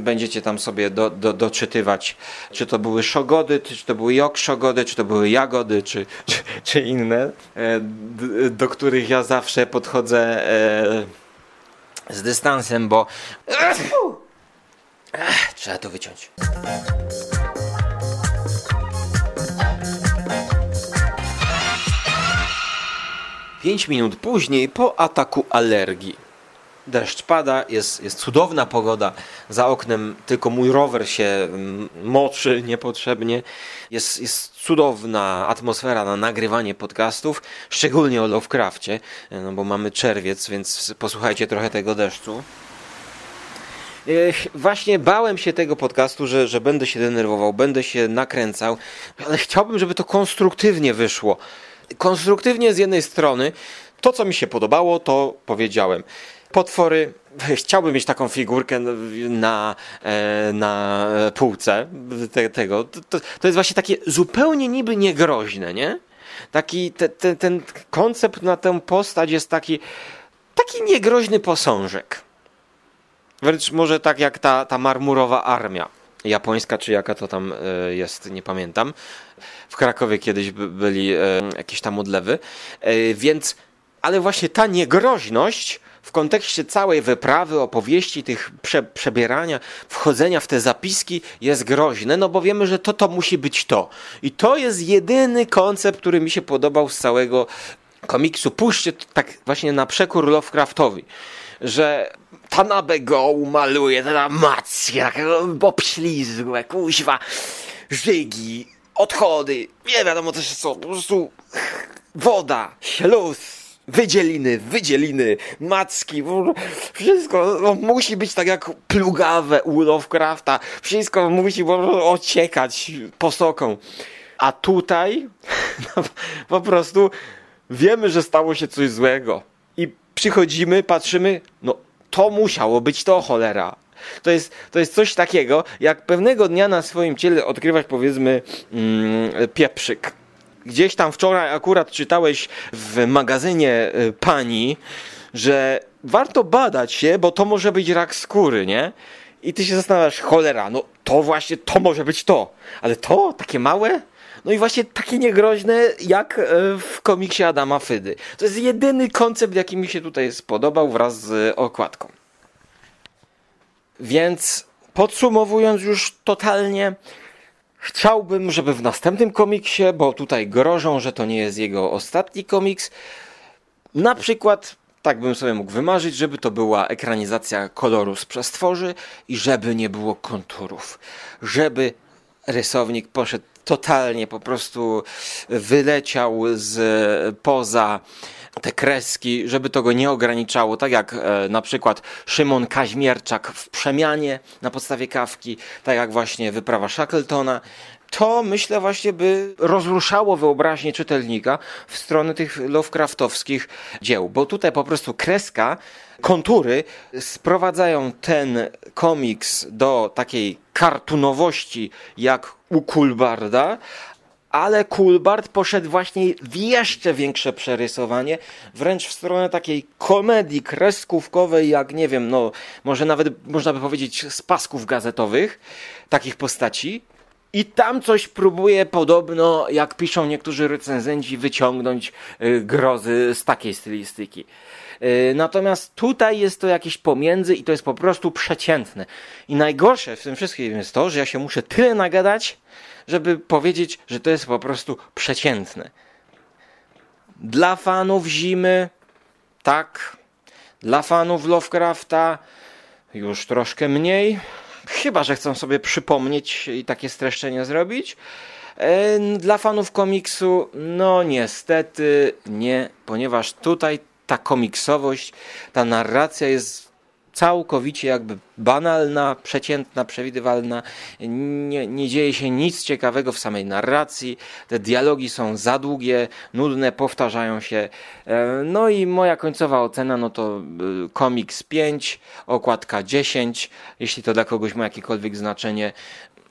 A: Będziecie tam sobie do, do, doczytywać, czy to były szogody, czy to były jok-szogody, czy to były jagody, czy, czy, czy inne, e, do których ja zawsze podchodzę e, z dystansem, bo trzeba to wyciąć. Pięć minut później po ataku alergii deszcz pada, jest, jest cudowna pogoda, za oknem tylko mój rower się mm, moczy niepotrzebnie. Jest, jest cudowna atmosfera na nagrywanie podcastów, szczególnie o Lovecraftie, no bo mamy czerwiec, więc posłuchajcie trochę tego deszczu. Właśnie bałem się tego podcastu, że, że będę się denerwował, będę się nakręcał, ale chciałbym, żeby to konstruktywnie wyszło. Konstruktywnie z jednej strony, to co mi się podobało, to powiedziałem potwory. Chciałbym mieć taką figurkę na, e, na półce tego. To, to jest właśnie takie zupełnie niby niegroźne, nie? Taki te, te, ten koncept na tę postać jest taki, taki niegroźny posążek. Wręcz może tak jak ta, ta marmurowa armia japońska, czy jaka to tam e, jest, nie pamiętam. W Krakowie kiedyś byli e, jakieś tam odlewy. Więc, ale właśnie ta niegroźność w kontekście całej wyprawy, opowieści, tych prze, przebierania, wchodzenia w te zapiski jest groźne, no bo wiemy, że to, to musi być to. I to jest jedyny koncept, który mi się podobał z całego komiksu. Puśćcie tak właśnie na przekór Lovecraftowi, że Tanabe go maluje, ta takiego obślizgłe, kuźwa, żygi, odchody, nie wiadomo też co, po prostu woda, śluz, wydzieliny, wydzieliny, macki, wszystko no, musi być tak jak plugawe u Lovecrafta, wszystko musi ociekać posoką. A tutaj no, po prostu wiemy, że stało się coś złego i przychodzimy, patrzymy, no to musiało być to, cholera. To jest, to jest coś takiego, jak pewnego dnia na swoim ciele odkrywać, powiedzmy, mm, pieprzyk. Gdzieś tam wczoraj akurat czytałeś w magazynie y, pani, że warto badać się, bo to może być rak skóry, nie? I ty się zastanawiasz, cholera, no to właśnie to może być to. Ale to, takie małe? No i właśnie takie niegroźne jak e, w komiksie Adama Fydy. To jest jedyny koncept, jaki mi się tutaj spodobał wraz z okładką. Więc podsumowując już totalnie, chciałbym, żeby w następnym komiksie, bo tutaj grożą, że to nie jest jego ostatni komiks, na przykład tak bym sobie mógł wymarzyć, żeby to była ekranizacja koloru z przestworzy i żeby nie było konturów. Żeby rysownik poszedł totalnie, po prostu wyleciał z poza te kreski, żeby to go nie ograniczało, tak jak e, na przykład Szymon Kaźmierczak w Przemianie na podstawie kawki, tak jak właśnie wyprawa Shackletona, to myślę właśnie by rozruszało wyobraźnię czytelnika w stronę tych Lovecraftowskich dzieł, bo tutaj po prostu kreska, kontury sprowadzają ten komiks do takiej kartunowości jak u Kulbarda, ale Kulbart poszedł właśnie w jeszcze większe przerysowanie, wręcz w stronę takiej komedii kreskówkowej, jak nie wiem, no może nawet można by powiedzieć z pasków gazetowych takich postaci. I tam coś próbuje podobno, jak piszą niektórzy recenzenci, wyciągnąć y, grozy z takiej stylistyki. Y, natomiast tutaj jest to jakieś pomiędzy i to jest po prostu przeciętne. I najgorsze w tym wszystkim jest to, że ja się muszę tyle nagadać, żeby powiedzieć, że to jest po prostu przeciętne. Dla fanów zimy, tak. Dla fanów Lovecrafta już troszkę mniej. Chyba, że chcą sobie przypomnieć i takie streszczenie zrobić. E, dla fanów komiksu, no niestety nie, ponieważ tutaj ta komiksowość, ta narracja jest całkowicie jakby banalna, przeciętna, przewidywalna. Nie, nie dzieje się nic ciekawego w samej narracji. Te dialogi są za długie, nudne, powtarzają się. E, no i moja końcowa ocena no to e, komiks 5, okładka 10, jeśli to dla kogoś ma jakiekolwiek znaczenie.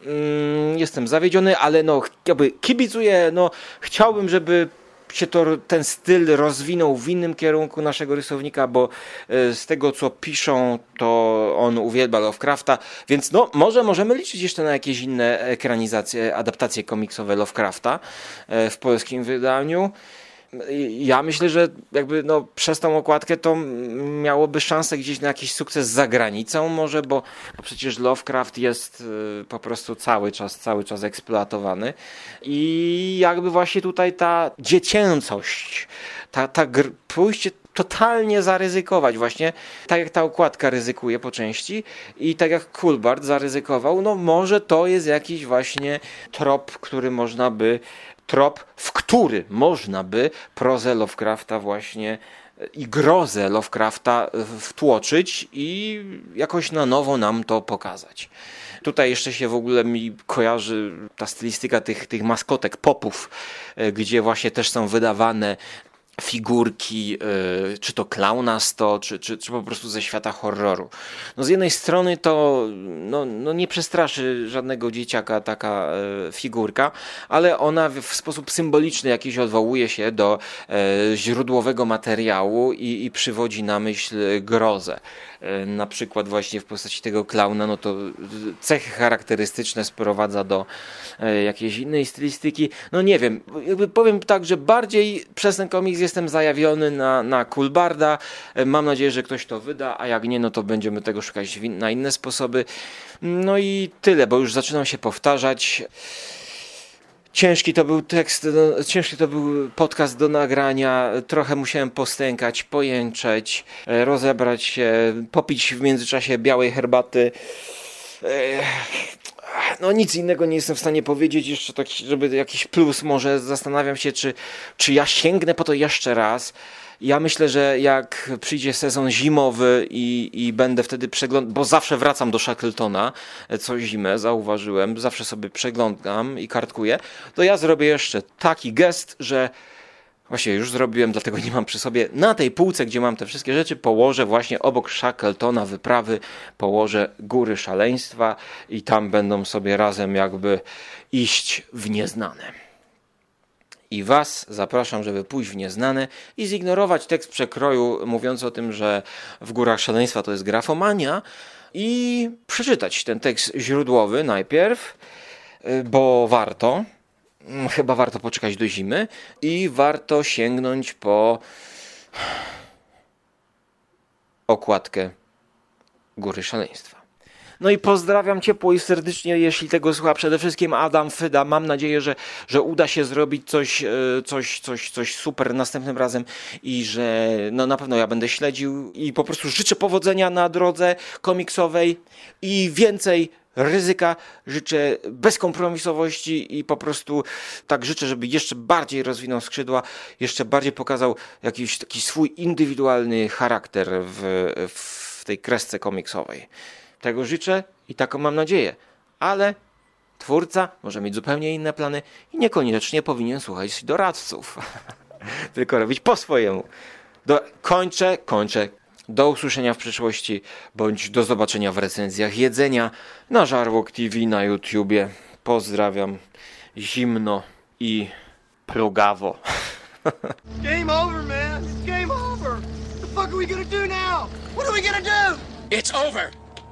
A: Mm, jestem zawiedziony, ale no jakby kibicuję, no chciałbym, żeby się to, ten styl rozwinął w innym kierunku naszego rysownika, bo e, z tego co piszą, to on uwielbia Lovecrafta, więc no może możemy liczyć jeszcze na jakieś inne ekranizacje, adaptacje komiksowe Lovecrafta e, w polskim wydaniu ja myślę, że jakby no, przez tą okładkę to miałoby szansę gdzieś na jakiś sukces za granicą może, bo, bo przecież Lovecraft jest y, po prostu cały czas, cały czas eksploatowany. I jakby właśnie tutaj ta dziecięcość, ta, ta pójście totalnie zaryzykować właśnie, tak jak ta okładka ryzykuje po części i tak jak Kulbart zaryzykował, no może to jest jakiś właśnie trop, który można by trop, w który można by prozę Lovecrafta właśnie i grozę Lovecrafta wtłoczyć i jakoś na nowo nam to pokazać. Tutaj jeszcze się w ogóle mi kojarzy ta stylistyka tych, tych maskotek popów, e, gdzie właśnie też są wydawane figurki, y, czy to klaunasto, czy, czy, czy po prostu ze świata horroru. No z jednej strony to no, no nie przestraszy żadnego dzieciaka taka y, figurka, ale ona w sposób symboliczny jakiś odwołuje się do y, źródłowego materiału i, i przywodzi na myśl grozę. Na przykład właśnie w postaci tego klauna, no to cechy charakterystyczne sprowadza do jakiejś innej stylistyki. No nie wiem, jakby powiem tak, że bardziej przez ten komiks jestem zajawiony na, na Coolbarda. E, Mam nadzieję, że ktoś to wyda, a jak nie, no to będziemy tego szukać na inne sposoby. No i tyle, bo już zaczynam się powtarzać. Ciężki to był tekst, do, ciężki to był podcast do nagrania. Trochę musiałem postękać, pojęczeć, e, rozebrać się, popić w międzyczasie białej herbaty. Ech, No nic innego nie jestem w stanie powiedzieć, jeszcze tak, żeby jakiś plus może zastanawiam się, czy, czy ja sięgnę po to jeszcze raz. Ja myślę, że jak przyjdzie sezon zimowy i, i będę wtedy przeglądał, bo zawsze wracam do Shackletona e, co zimę, zauważyłem, zawsze sobie przeglądam i kartkuję, to ja zrobię jeszcze taki gest, że Właśnie już zrobiłem, dlatego nie mam przy sobie. Na tej półce, gdzie mam te wszystkie rzeczy, położę właśnie obok Shackletona wyprawy, położę góry szaleństwa i tam będą sobie razem jakby iść w nieznane. I Was zapraszam, żeby pójść w nieznane i zignorować tekst przekroju mówiący o tym, że w górach szaleństwa to jest grafomania i przeczytać ten tekst źródłowy najpierw, y, bo warto. Mm, Chyba warto poczekać do zimy i warto sięgnąć po okładkę Góry Szaleństwa. No i pozdrawiam ciepło i serdecznie, jeśli tego słucha przede wszystkim Adam Fyda. Mam nadzieję, że, że uda się zrobić coś, e, coś, coś, coś super następnym razem i że no na pewno ja będę śledził i po prostu życzę powodzenia na drodze komiksowej i więcej ryzyka, życzę bezkompromisowości i po prostu tak życzę, żeby jeszcze bardziej rozwinął skrzydła, jeszcze bardziej pokazał jakiś taki swój indywidualny charakter w, w tej kresce komiksowej. Tego życzę i taką mam nadzieję, ale twórca może mieć zupełnie inne plany i niekoniecznie powinien słuchać doradców, tylko robić po swojemu. Do, kończę, kończę. Do usłyszenia w przyszłości, bądź do zobaczenia w recenzjach jedzenia na Żarłok TV na YouTubie. Pozdrawiam zimno i plugawo.
G: Game over, man. It's game over. What the fuck are we gonna do now? What are we gonna do?
C: It's over.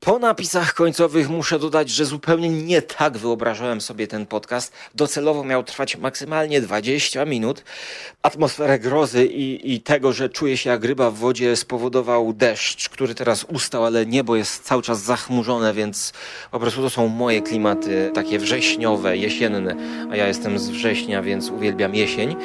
A: Po napisach końcowych muszę dodać, że zupełnie nie tak wyobrażałem sobie ten podcast. Docelowo miał trwać maksymalnie 20 minut. Atmosferę grozy i, i tego, że czuję się jak ryba w wodzie spowodował deszcz, który teraz ustał, ale niebo jest cały czas zachmurzone, więc po prostu to są moje klimaty takie wrześniowe, jesienne. A ja jestem z września, więc uwielbiam jesień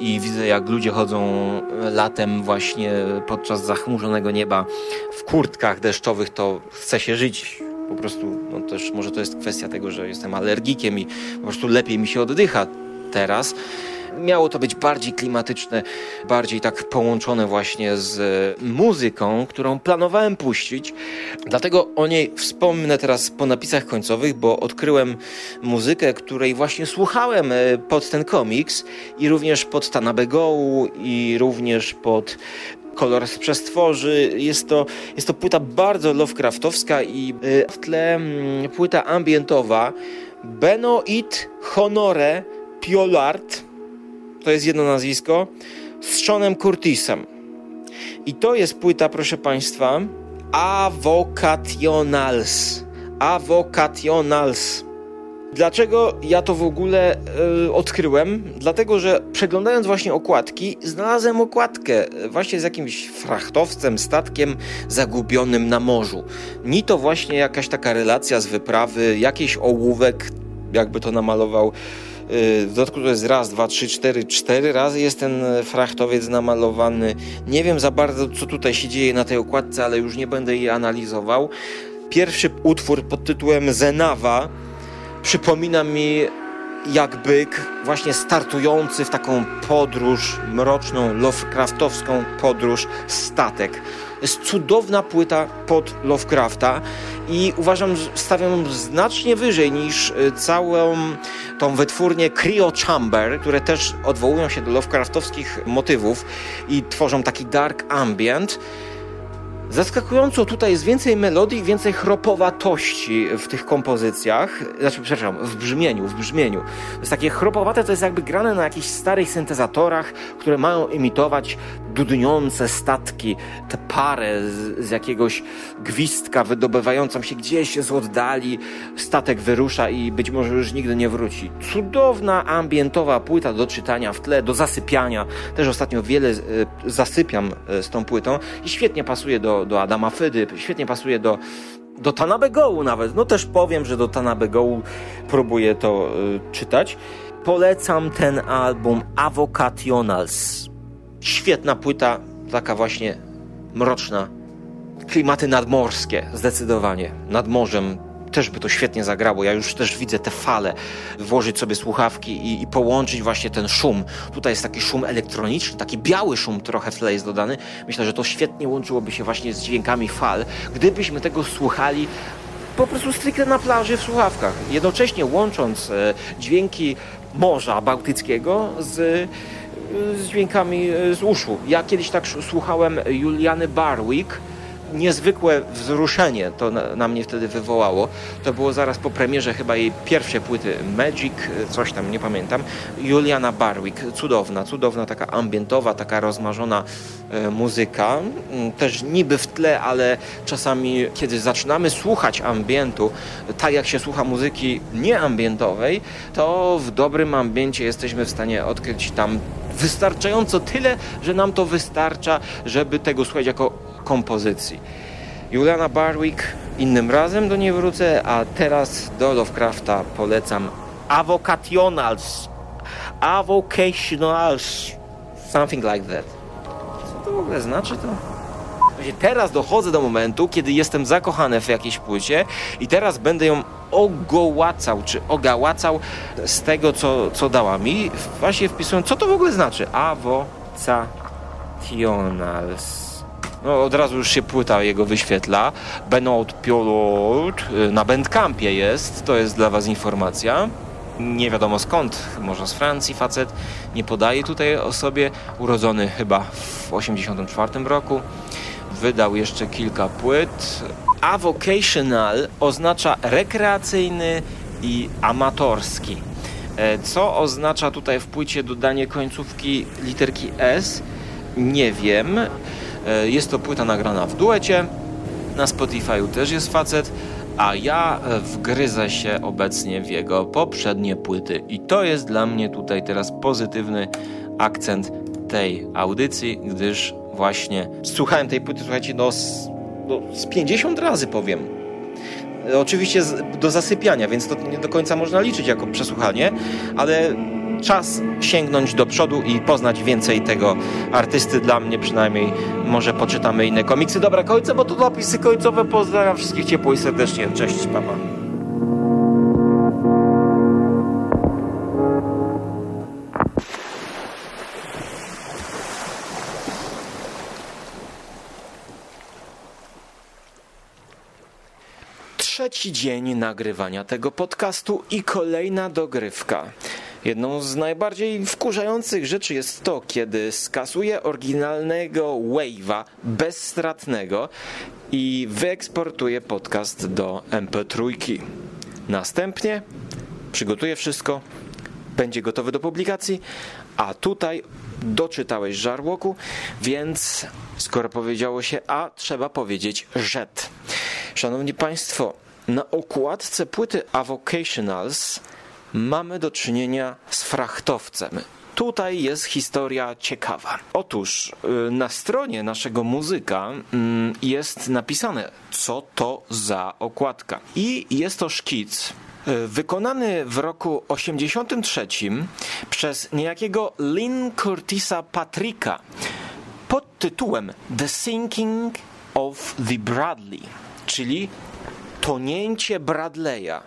A: i widzę jak ludzie chodzą latem właśnie podczas zachmurzonego nieba w kurtkach deszczowych, to chce się żyć. Po prostu, no też może to jest kwestia tego, że jestem alergikiem i po prostu lepiej mi się oddycha teraz. Miało to być bardziej klimatyczne, bardziej tak połączone właśnie z muzyką, którą planowałem puścić. Dlatego o niej wspomnę teraz po napisach końcowych, bo odkryłem muzykę, której właśnie słuchałem e, pod ten komiks i również pod Tanabe Go i również pod kolor z przestworzy. Jest to, jest to płyta bardzo Lovecraftowska i y, w tle mm, płyta ambientowa Beno It Honore Piolart. To jest jedno nazwisko. Z Seanem Curtisem. I to jest płyta, proszę Państwa, Avocationals. Avocationals. Dlaczego ja to w ogóle y, odkryłem? Dlatego, że przeglądając właśnie okładki, znalazłem okładkę y, właśnie z jakimś frachtowcem, statkiem zagubionym na morzu. Ni to właśnie jakaś taka relacja z wyprawy, jakiś ołówek, jakby to namalował. W dodatku to jest raz, dwa, trzy, cztery, cztery razy jest ten frachtowiec namalowany. Nie wiem za bardzo, co tutaj się dzieje na tej okładce, ale już nie będę jej analizował. Pierwszy utwór pod tytułem Zenawa przypomina mi jak byk właśnie startujący w taką podróż mroczną, Lovecraftowską podróż statek. Jest cudowna płyta pod Lovecrafta i uważam, stawiam znacznie wyżej niż y, całą tą wytwórnię Cryo Chamber, które też odwołują się do Lovecraftowskich motywów i tworzą taki dark ambient. Zaskakująco tutaj jest więcej melodii, więcej chropowatości w tych kompozycjach. Znaczy, przepraszam, w brzmieniu, w brzmieniu. To jest takie chropowate, to jest jakby grane na jakichś starych syntezatorach, które mają imitować dudniące statki, tę parę z, z jakiegoś gwizdka wydobywającą się gdzieś z oddali. Statek wyrusza i być może już nigdy nie wróci. Cudowna, ambientowa płyta do czytania w tle, do zasypiania. Też ostatnio wiele e, zasypiam e, z tą płytą i świetnie pasuje do, do Adama Fydy, świetnie pasuje do, do Tanabe Go nawet. No też powiem, że do Tanabe Go próbuję to y, czytać. Polecam ten album Avocationals. Świetna płyta, taka właśnie mroczna. Klimaty nadmorskie, zdecydowanie. Nad morzem też by to świetnie zagrało. Ja już też widzę te fale, włożyć sobie słuchawki i, i, połączyć właśnie ten szum. Tutaj jest taki szum elektroniczny, taki biały szum trochę w tle jest dodany. Myślę, że to świetnie łączyłoby się właśnie z dźwiękami fal, gdybyśmy tego słuchali po prostu stricte na plaży w słuchawkach, jednocześnie łącząc e, dźwięki Morza Bałtyckiego z, z dźwiękami e, z uszu. Ja kiedyś tak słuchałem Juliany Barwick, niezwykłe wzruszenie to na, na, mnie wtedy wywołało. To było zaraz po premierze chyba jej pierwszej płyty Magic, coś tam, nie pamiętam. Juliana Barwick, cudowna, cudowna, taka ambientowa, taka rozmarzona e, muzyka. Mm, też niby w tle, ale czasami kiedy zaczynamy słuchać ambientu, tak jak się słucha muzyki nieambientowej, to w dobrym ambiencie jesteśmy w stanie odkryć tam wystarczająco tyle, że nam to wystarcza, żeby tego słuchać jako kompozycji. Juliana Barwick innym razem do niej wrócę, a teraz do Lovecrafta polecam Avocationals. Avocationals. Something like that. Co to w ogóle znaczy to? Teraz dochodzę do momentu, kiedy jestem zakochany w jakiejś płycie i teraz będę ją ogołacał, czy ogałacał z tego, co, co dała mi. Właśnie wpisując, co to w ogóle znaczy. Avocationals. No, od razu już się płyta jego wyświetla. Benoit Piolot y, na Bandcampie jest, to jest dla Was informacja. Nie wiadomo skąd, może z Francji facet, nie podaje tutaj o sobie. Urodzony chyba w 84 roku. Wydał jeszcze kilka płyt. Avocational oznacza rekreacyjny i amatorski. E, co oznacza tutaj w płycie dodanie końcówki literki S? Nie wiem. E, jest to płyta nagrana w duecie. Na Spotify'u też jest facet, a ja e, wgryzę się obecnie w jego poprzednie płyty. I to jest dla mnie tutaj teraz pozytywny akcent tej audycji, gdyż właśnie słuchałem tej płyty, słuchajcie, no z, no z 50 razy powiem. E, oczywiście do zasypiania, więc to nie do końca można liczyć jako przesłuchanie, ale czas sięgnąć do przodu i poznać więcej tego artysty. Dla mnie przynajmniej może poczytamy inne komiksy. Dobra, końce, bo to dopisy końcowe. Pozdrawiam wszystkich ciepło i serdecznie. Cześć, papa. Trzeci dzień nagrywania tego podcastu i kolejna dogrywka. Jedną z najbardziej wkurzających rzeczy jest to, kiedy skasuję oryginalnego Wave'a bezstratnego i wyeksportuję podcast do MP3. Następnie przygotuję wszystko, będzie gotowy do publikacji, a tutaj doczytałeś żarłoku, więc skoro powiedziało się A, trzeba powiedzieć rzet. Szanowni Państwo, na okładce płyty Avocationals mamy do czynienia z frachtowcem. Tutaj jest historia ciekawa. Otóż y, na stronie naszego muzyka mm, jest napisane, co to za okładka. I jest to szkic y, wykonany w roku 83 przez niejakiego Lynn Curtisa Patricka pod tytułem The Sinking of the Bradley, czyli tonięcie Bradley'a.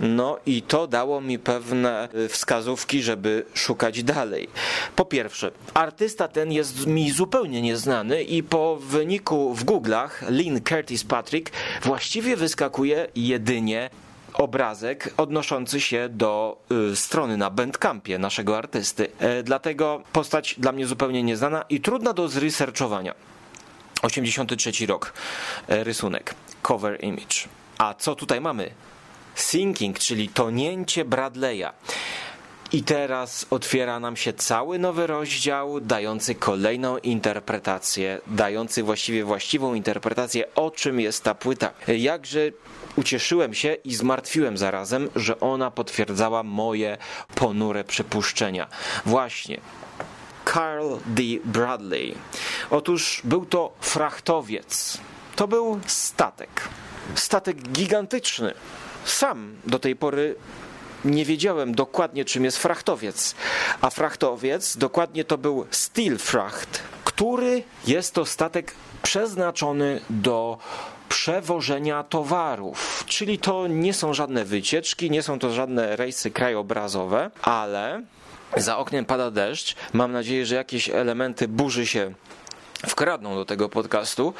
A: No i to dało mi pewne y, wskazówki, żeby szukać dalej. Po pierwsze, artysta ten jest mi zupełnie nieznany i po wyniku w Google'ach Lynn Curtis Patrick właściwie wyskakuje jedynie obrazek odnoszący się do y, strony na Bandcampie naszego artysty. E, dlatego postać dla mnie zupełnie nieznana i trudna do zresearchowania. 83 rok, e, rysunek, cover image. A co tutaj mamy? Sinking, czyli tonięcie Bradley'a. I teraz otwiera nam się cały nowy rozdział, dający kolejną interpretację, dający właściwie właściwą interpretację, o czym jest ta płyta. Jakże ucieszyłem się i zmartwiłem zarazem, że ona potwierdzała moje ponure przypuszczenia. Właśnie. Carl D. Bradley. Otóż był to frachtowiec. To był statek. Statek gigantyczny. Sam do tej pory nie wiedziałem dokładnie, czym jest frachtowiec. A frachtowiec dokładnie to był steel fracht, który jest to statek przeznaczony do przewożenia towarów. Czyli to nie są żadne wycieczki, nie są to żadne rejsy krajobrazowe, ale za oknem pada deszcz. Mam nadzieję, że jakieś elementy burzy się wkradną do tego podcastu,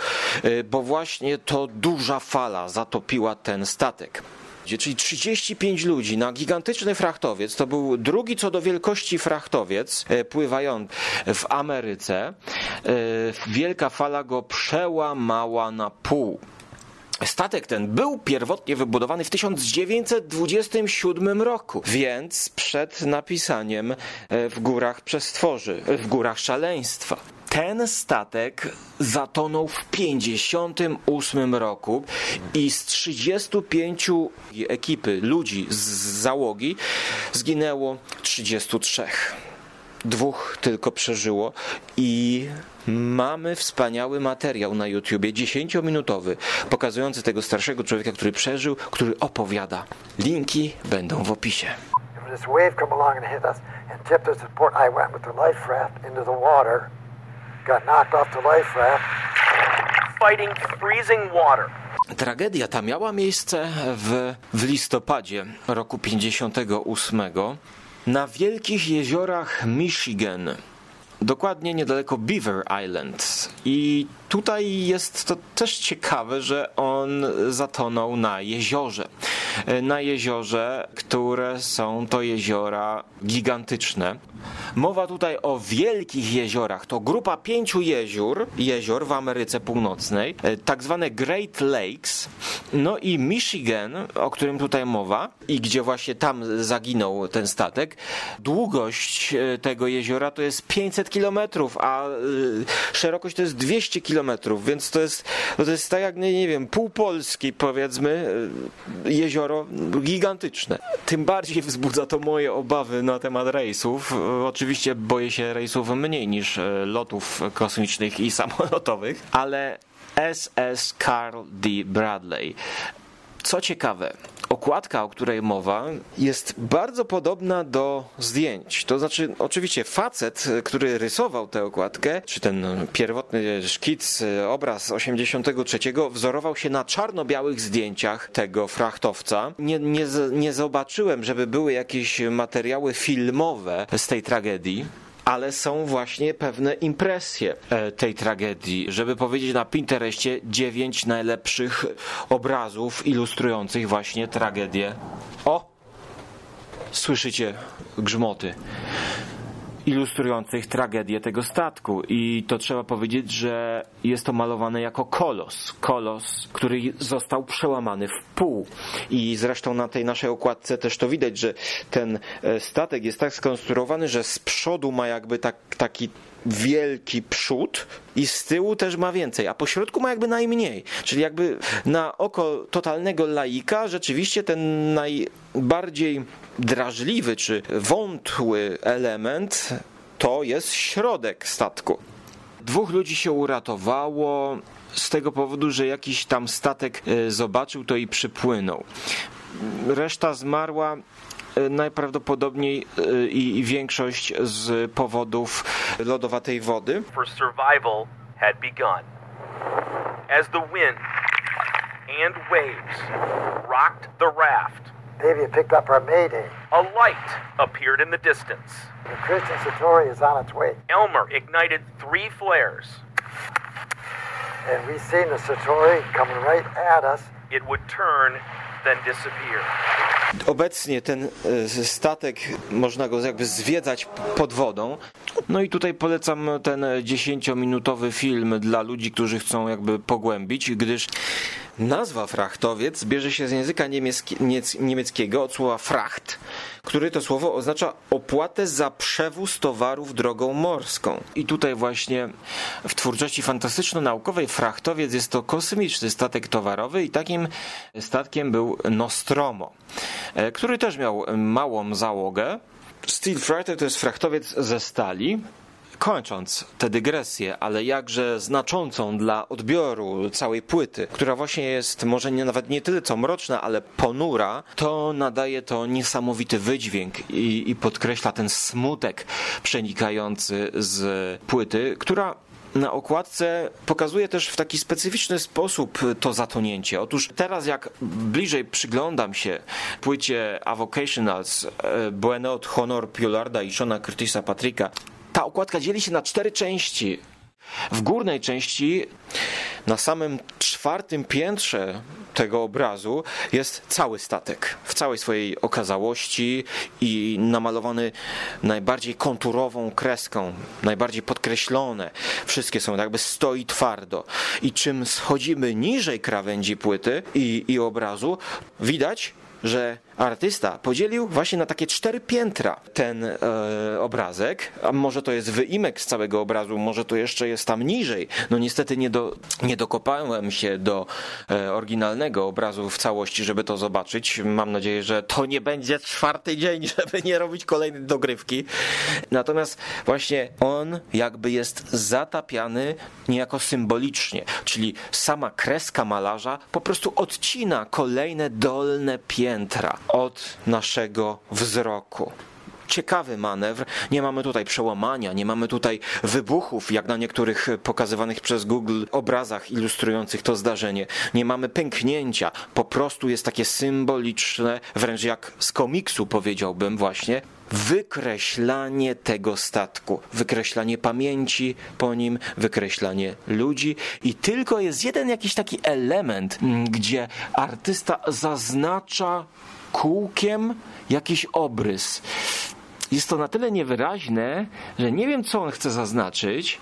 A: y, bo właśnie to duża fala zatopiła ten statek czyli 35 ludzi na gigantyczny frachtowiec. To był drugi co do wielkości frachtowiec y, pływający w Ameryce. Y, wielka fala go przełamała na pół. Statek ten był pierwotnie wybudowany w 1927 roku, więc przed napisaniem w górach przestworzy, w górach szaleństwa. Ten statek zatonął w 58 roku i z 35 ekipy ludzi z załogi zginęło 33 dwóch tylko przeżyło i mamy wspaniały materiał na YouTubie, 10-minutowy, pokazujący tego starszego człowieka, który przeżył, który opowiada. Linki będą w opisie.
H: This wave come along and hit us and tipped us at port. I went with the life raft into the water, got knocked off the life raft.
I: Fighting freezing water.
A: Tragedia ta miała miejsce w, w listopadzie roku 58 na wielkich jeziorach Michigan, dokładnie niedaleko Beaver Island. I tutaj jest to też ciekawe, że on zatonął na jeziorze. Na jeziorze, które są to jeziora gigantyczne. Mowa tutaj o wielkich jeziorach. To grupa pięciu jezior, jezior w Ameryce Północnej, tak zwane Great Lakes. No i Michigan, o którym tutaj mowa i gdzie właśnie tam zaginął ten statek. Długość tego jeziora to jest 500 kilometrów, a szerokość to jest 200 kilometrów, więc to jest, to jest tak jak, nie wiem, pół Polski powiedzmy, jezioro gigantyczne. Tym bardziej wzbudza to moje obawy na temat rejsów. Oczywiście boję się rejsów mniej niż lotów kosmicznych i samolotowych, ale SS Carl D. Bradley. Co ciekawe, okładka, o której mowa, jest bardzo podobna do zdjęć. To znaczy, oczywiście, facet, który rysował tę okładkę, czy ten pierwotny szkic, obraz 83, wzorował się na czarno-białych zdjęciach tego frachtowca. Nie, nie, nie zobaczyłem, żeby były jakieś materiały filmowe z tej tragedii ale są właśnie pewne impresje tej tragedii. Żeby powiedzieć na Pinterestie dziewięć najlepszych obrazów ilustrujących właśnie tragedię. O! Słyszycie grzmoty ilustrujących tragedię tego statku. I to trzeba powiedzieć, że jest to malowane jako kolos. Kolos, który został przełamany w pół. I zresztą na tej naszej okładce też to widać, że ten statek jest tak skonstruowany, że z przodu ma jakby tak, taki wielki przód i z tyłu też ma więcej, a po środku ma jakby najmniej. Czyli jakby na oko totalnego laika rzeczywiście ten najbardziej drażliwy czy wątły element to jest środek statku. Dwóch ludzi się uratowało z tego powodu, że jakiś tam statek zobaczył to i przypłynął. Reszta zmarła najprawdopodobniej i większość z powodów lodowatej wody.
I: For survival had begun. As the wind and waves rocked the raft,
H: Davy picked up our mayday.
I: a light appeared in the distance.
H: The Christian Satori is on its way.
I: Elmer ignited three flares.
H: And we seen the Satori coming right at us.
I: It would turn, then disappear.
A: Obecnie ten statek można go jakby zwiedzać pod wodą. No i tutaj polecam ten 10-minutowy film dla ludzi, którzy chcą jakby pogłębić, gdyż nazwa frachtowiec bierze się z języka niemiecki, niemieckiego od słowa fracht, który to słowo oznacza opłatę za przewóz towarów drogą morską. I tutaj właśnie w twórczości fantastyczno-naukowej frachtowiec jest to kosmiczny statek towarowy i takim statkiem był Nostromo, e, który też miał małą załogę. Steel Freighter to jest frachtowiec ze stali, Kończąc tę dygresję, ale jakże znaczącą dla odbioru całej płyty, która właśnie jest może nie, nawet nie tyle co mroczna, ale ponura, to nadaje to niesamowity wydźwięk i, i podkreśla ten smutek przenikający z płyty, która na okładce pokazuje też w taki specyficzny sposób to zatonięcie. Otóż teraz jak bliżej przyglądam się płycie Avocationals e, Buenot Honor Piolarda i Shona Curtisa Patricka, ta okładka dzieli się na cztery części. W górnej części, na samym czwartym piętrze tego obrazu, jest cały statek w całej swojej okazałości i namalowany najbardziej konturową kreską, najbardziej podkreślone. Wszystkie są jakby stoi twardo. I czym schodzimy niżej krawędzi płyty i, i obrazu, widać, że artysta podzielił właśnie na takie cztery piętra ten e, obrazek, a może to jest wyimek z całego obrazu, może to jeszcze jest tam niżej. No niestety nie, do, nie dokopałem się do e, oryginalnego obrazu w całości, żeby to zobaczyć. Mam nadzieję, że to nie będzie czwarty dzień, żeby nie robić kolejnej dogrywki. Natomiast właśnie on jakby jest zatapiany niejako symbolicznie, czyli sama kreska malarza po prostu odcina kolejne dolne piętra od naszego wzroku ciekawy manewr. Nie mamy tutaj przełamania, nie mamy tutaj wybuchów, jak na niektórych pokazywanych przez Google obrazach ilustrujących to zdarzenie. Nie mamy pęknięcia. Po prostu jest takie symboliczne, wręcz jak z komiksu powiedziałbym właśnie, wykreślanie tego statku, wykreślanie pamięci po nim, wykreślanie ludzi i tylko jest jeden jakiś taki element, gdzie artysta zaznacza kółkiem jakiś obrys. Jest to na tyle niewyraźne, że nie wiem, co on chce zaznaczyć.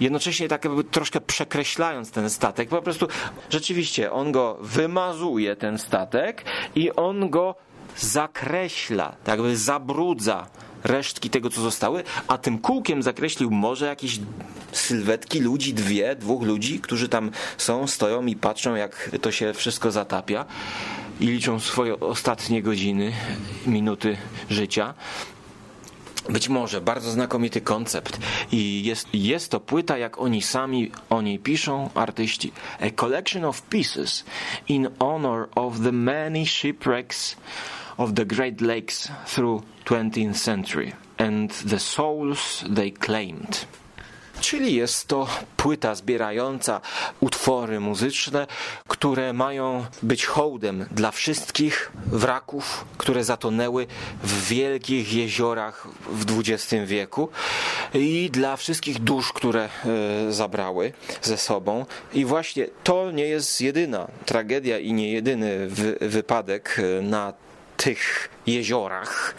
A: Jednocześnie tak jakby troszkę przekreślając ten statek, po prostu rzeczywiście on go wymazuje, ten statek, i on go zakreśla, tak jakby zabrudza resztki tego, co zostały, a tym kółkiem zakreślił może jakieś sylwetki ludzi, dwie, dwóch ludzi, którzy tam są, stoją i patrzą, jak to się wszystko zatapia i liczą swoje ostatnie godziny, minuty życia. Być może bardzo znakomity koncept i jest, jest to płyta, jak oni sami o niej piszą, artyści. A collection of pieces in honor of the many shipwrecks of the Great Lakes through 20th century and the souls they claimed. Czyli jest to płyta zbierająca utwory muzyczne, które mają być hołdem dla wszystkich wraków, które zatonęły w wielkich jeziorach w XX wieku i dla wszystkich dusz, które e, zabrały ze sobą. I właśnie to nie jest jedyna tragedia i nie jedyny wy wypadek e, na tych jeziorach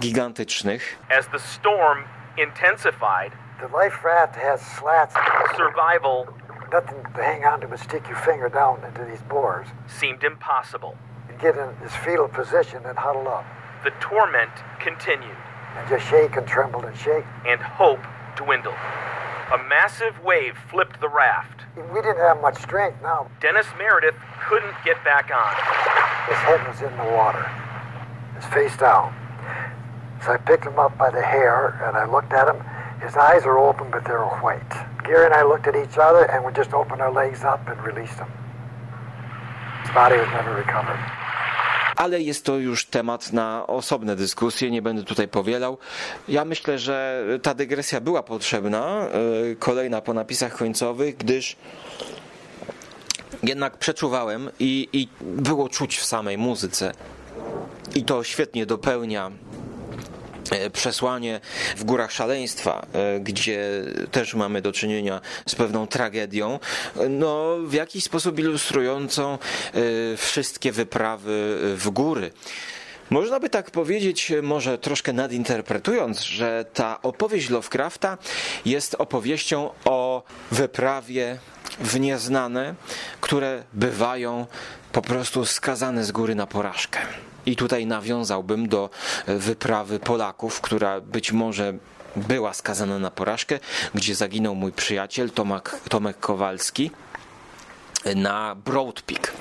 A: gigantycznych.
I: As the storm intensified,
H: The life raft has slats,
I: survival
H: nothing to hang on to but stick your finger down into these bores
I: seemed impossible.
H: and get in this fetal position and huddle up
I: The torment continued,
H: and just shake and tremble and shake.
I: and hope dwindled. A massive wave flipped the raft.
H: We didn't have much strength now.
I: Dennis Meredith couldn't get back on.
H: His head was in the water, his face down. So I picked him up by the hair and I looked at him. His eyes are open, but they're white. Gary and I looked at each other and we just opened our legs up and released him. His body was never recovered.
A: ale jest to już temat na osobne dyskusje, nie będę tutaj powielał. Ja myślę, że ta dygresja była potrzebna, e, kolejna po napisach końcowych, gdyż jednak przeczuwałem i, i było czuć w samej muzyce. I to świetnie dopełnia przesłanie w Górach Szaleństwa, e, gdzie też mamy do czynienia z pewną tragedią, e, no w jakiś sposób ilustrującą e, wszystkie wyprawy w góry. Można by tak powiedzieć, może troszkę nadinterpretując, że ta opowieść Lovecrafta jest opowieścią o wyprawie w nieznane, które bywają po prostu skazane z góry na porażkę. I tutaj nawiązałbym do wyprawy Polaków, która być może była skazana na porażkę, gdzie zaginął mój przyjaciel Tomek, Tomek Kowalski na Broad Peak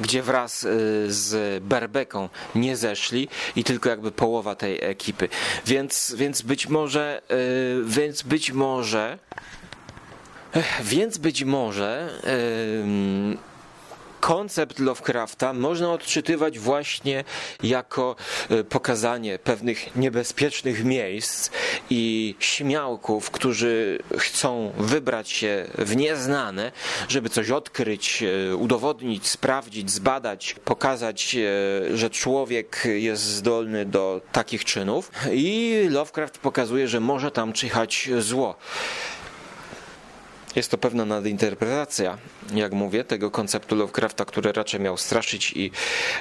A: gdzie wraz y, z Berbeką nie zeszli i tylko jakby połowa tej ekipy. Więc, więc być może, więc być może, więc być może koncept Lovecrafta można odczytywać właśnie jako e, pokazanie pewnych niebezpiecznych miejsc i śmiałków, którzy chcą wybrać się w nieznane, żeby coś odkryć, e, udowodnić, sprawdzić, zbadać, pokazać, e, że człowiek jest zdolny do takich czynów. I Lovecraft pokazuje, że może tam czyhać zło. Jest to pewna nadinterpretacja, jak mówię, tego konceptu Lovecrafta, który raczej miał straszyć i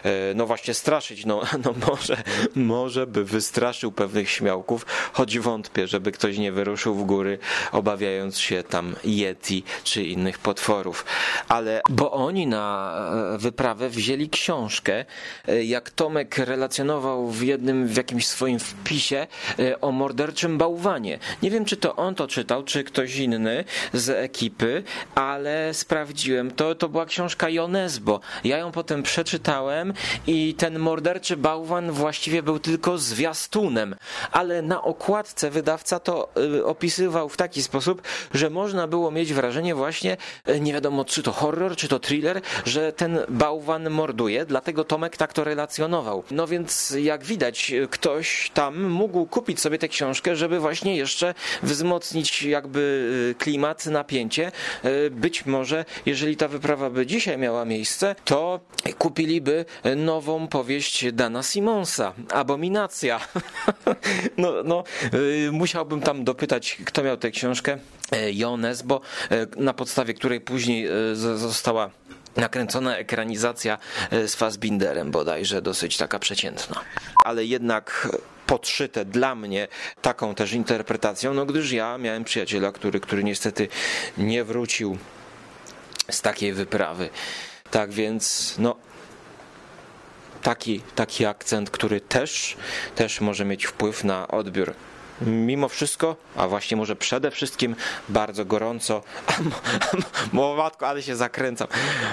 A: e, no właśnie straszyć, no, no może, może by wystraszył pewnych śmiałków, choć wątpię, żeby ktoś nie wyruszył w góry, obawiając się tam Yeti czy innych potworów. Ale, bo oni na e, wyprawę wzięli książkę, e, jak Tomek relacjonował w jednym, w jakimś swoim wpisie o morderczym bałwanie. Nie wiem, czy to on to czytał, czy ktoś inny z ekipy, ale sprawdziłem, to, to była książka Jonesbo. Ja ją potem przeczytałem i ten morderczy bałwan właściwie był tylko zwiastunem, ale na okładce wydawca to y, opisywał w taki sposób, że można było mieć wrażenie właśnie, y, nie wiadomo czy to horror, czy to thriller, że ten bałwan morduje, dlatego Tomek tak to relacjonował. No więc jak widać, ktoś tam mógł kupić sobie tę książkę, żeby właśnie jeszcze wzmocnić jakby y, klimat, napięcie napięcie. E, być może, jeżeli ta wyprawa by dzisiaj miała miejsce, to kupiliby nową powieść Dana Simonsa, Abominacja. no, no, e, musiałbym tam dopytać, kto miał tę książkę. E, Jones, bo na podstawie której później została nakręcona ekranizacja z Fassbinderem bodajże, dosyć taka przeciętna. Ale jednak podszyte dla mnie taką też interpretacją, no gdyż ja miałem przyjaciela, który, który niestety nie wrócił z takiej wyprawy. Tak więc, no, taki, taki akcent, który też, też może mieć wpływ na odbiór mimo wszystko, a właśnie może przede wszystkim bardzo gorąco, bo matko, ale się zakręcam,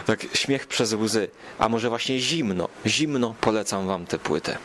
A: tak śmiech przez łzy, a może właśnie zimno, zimno polecam wam tę płytę.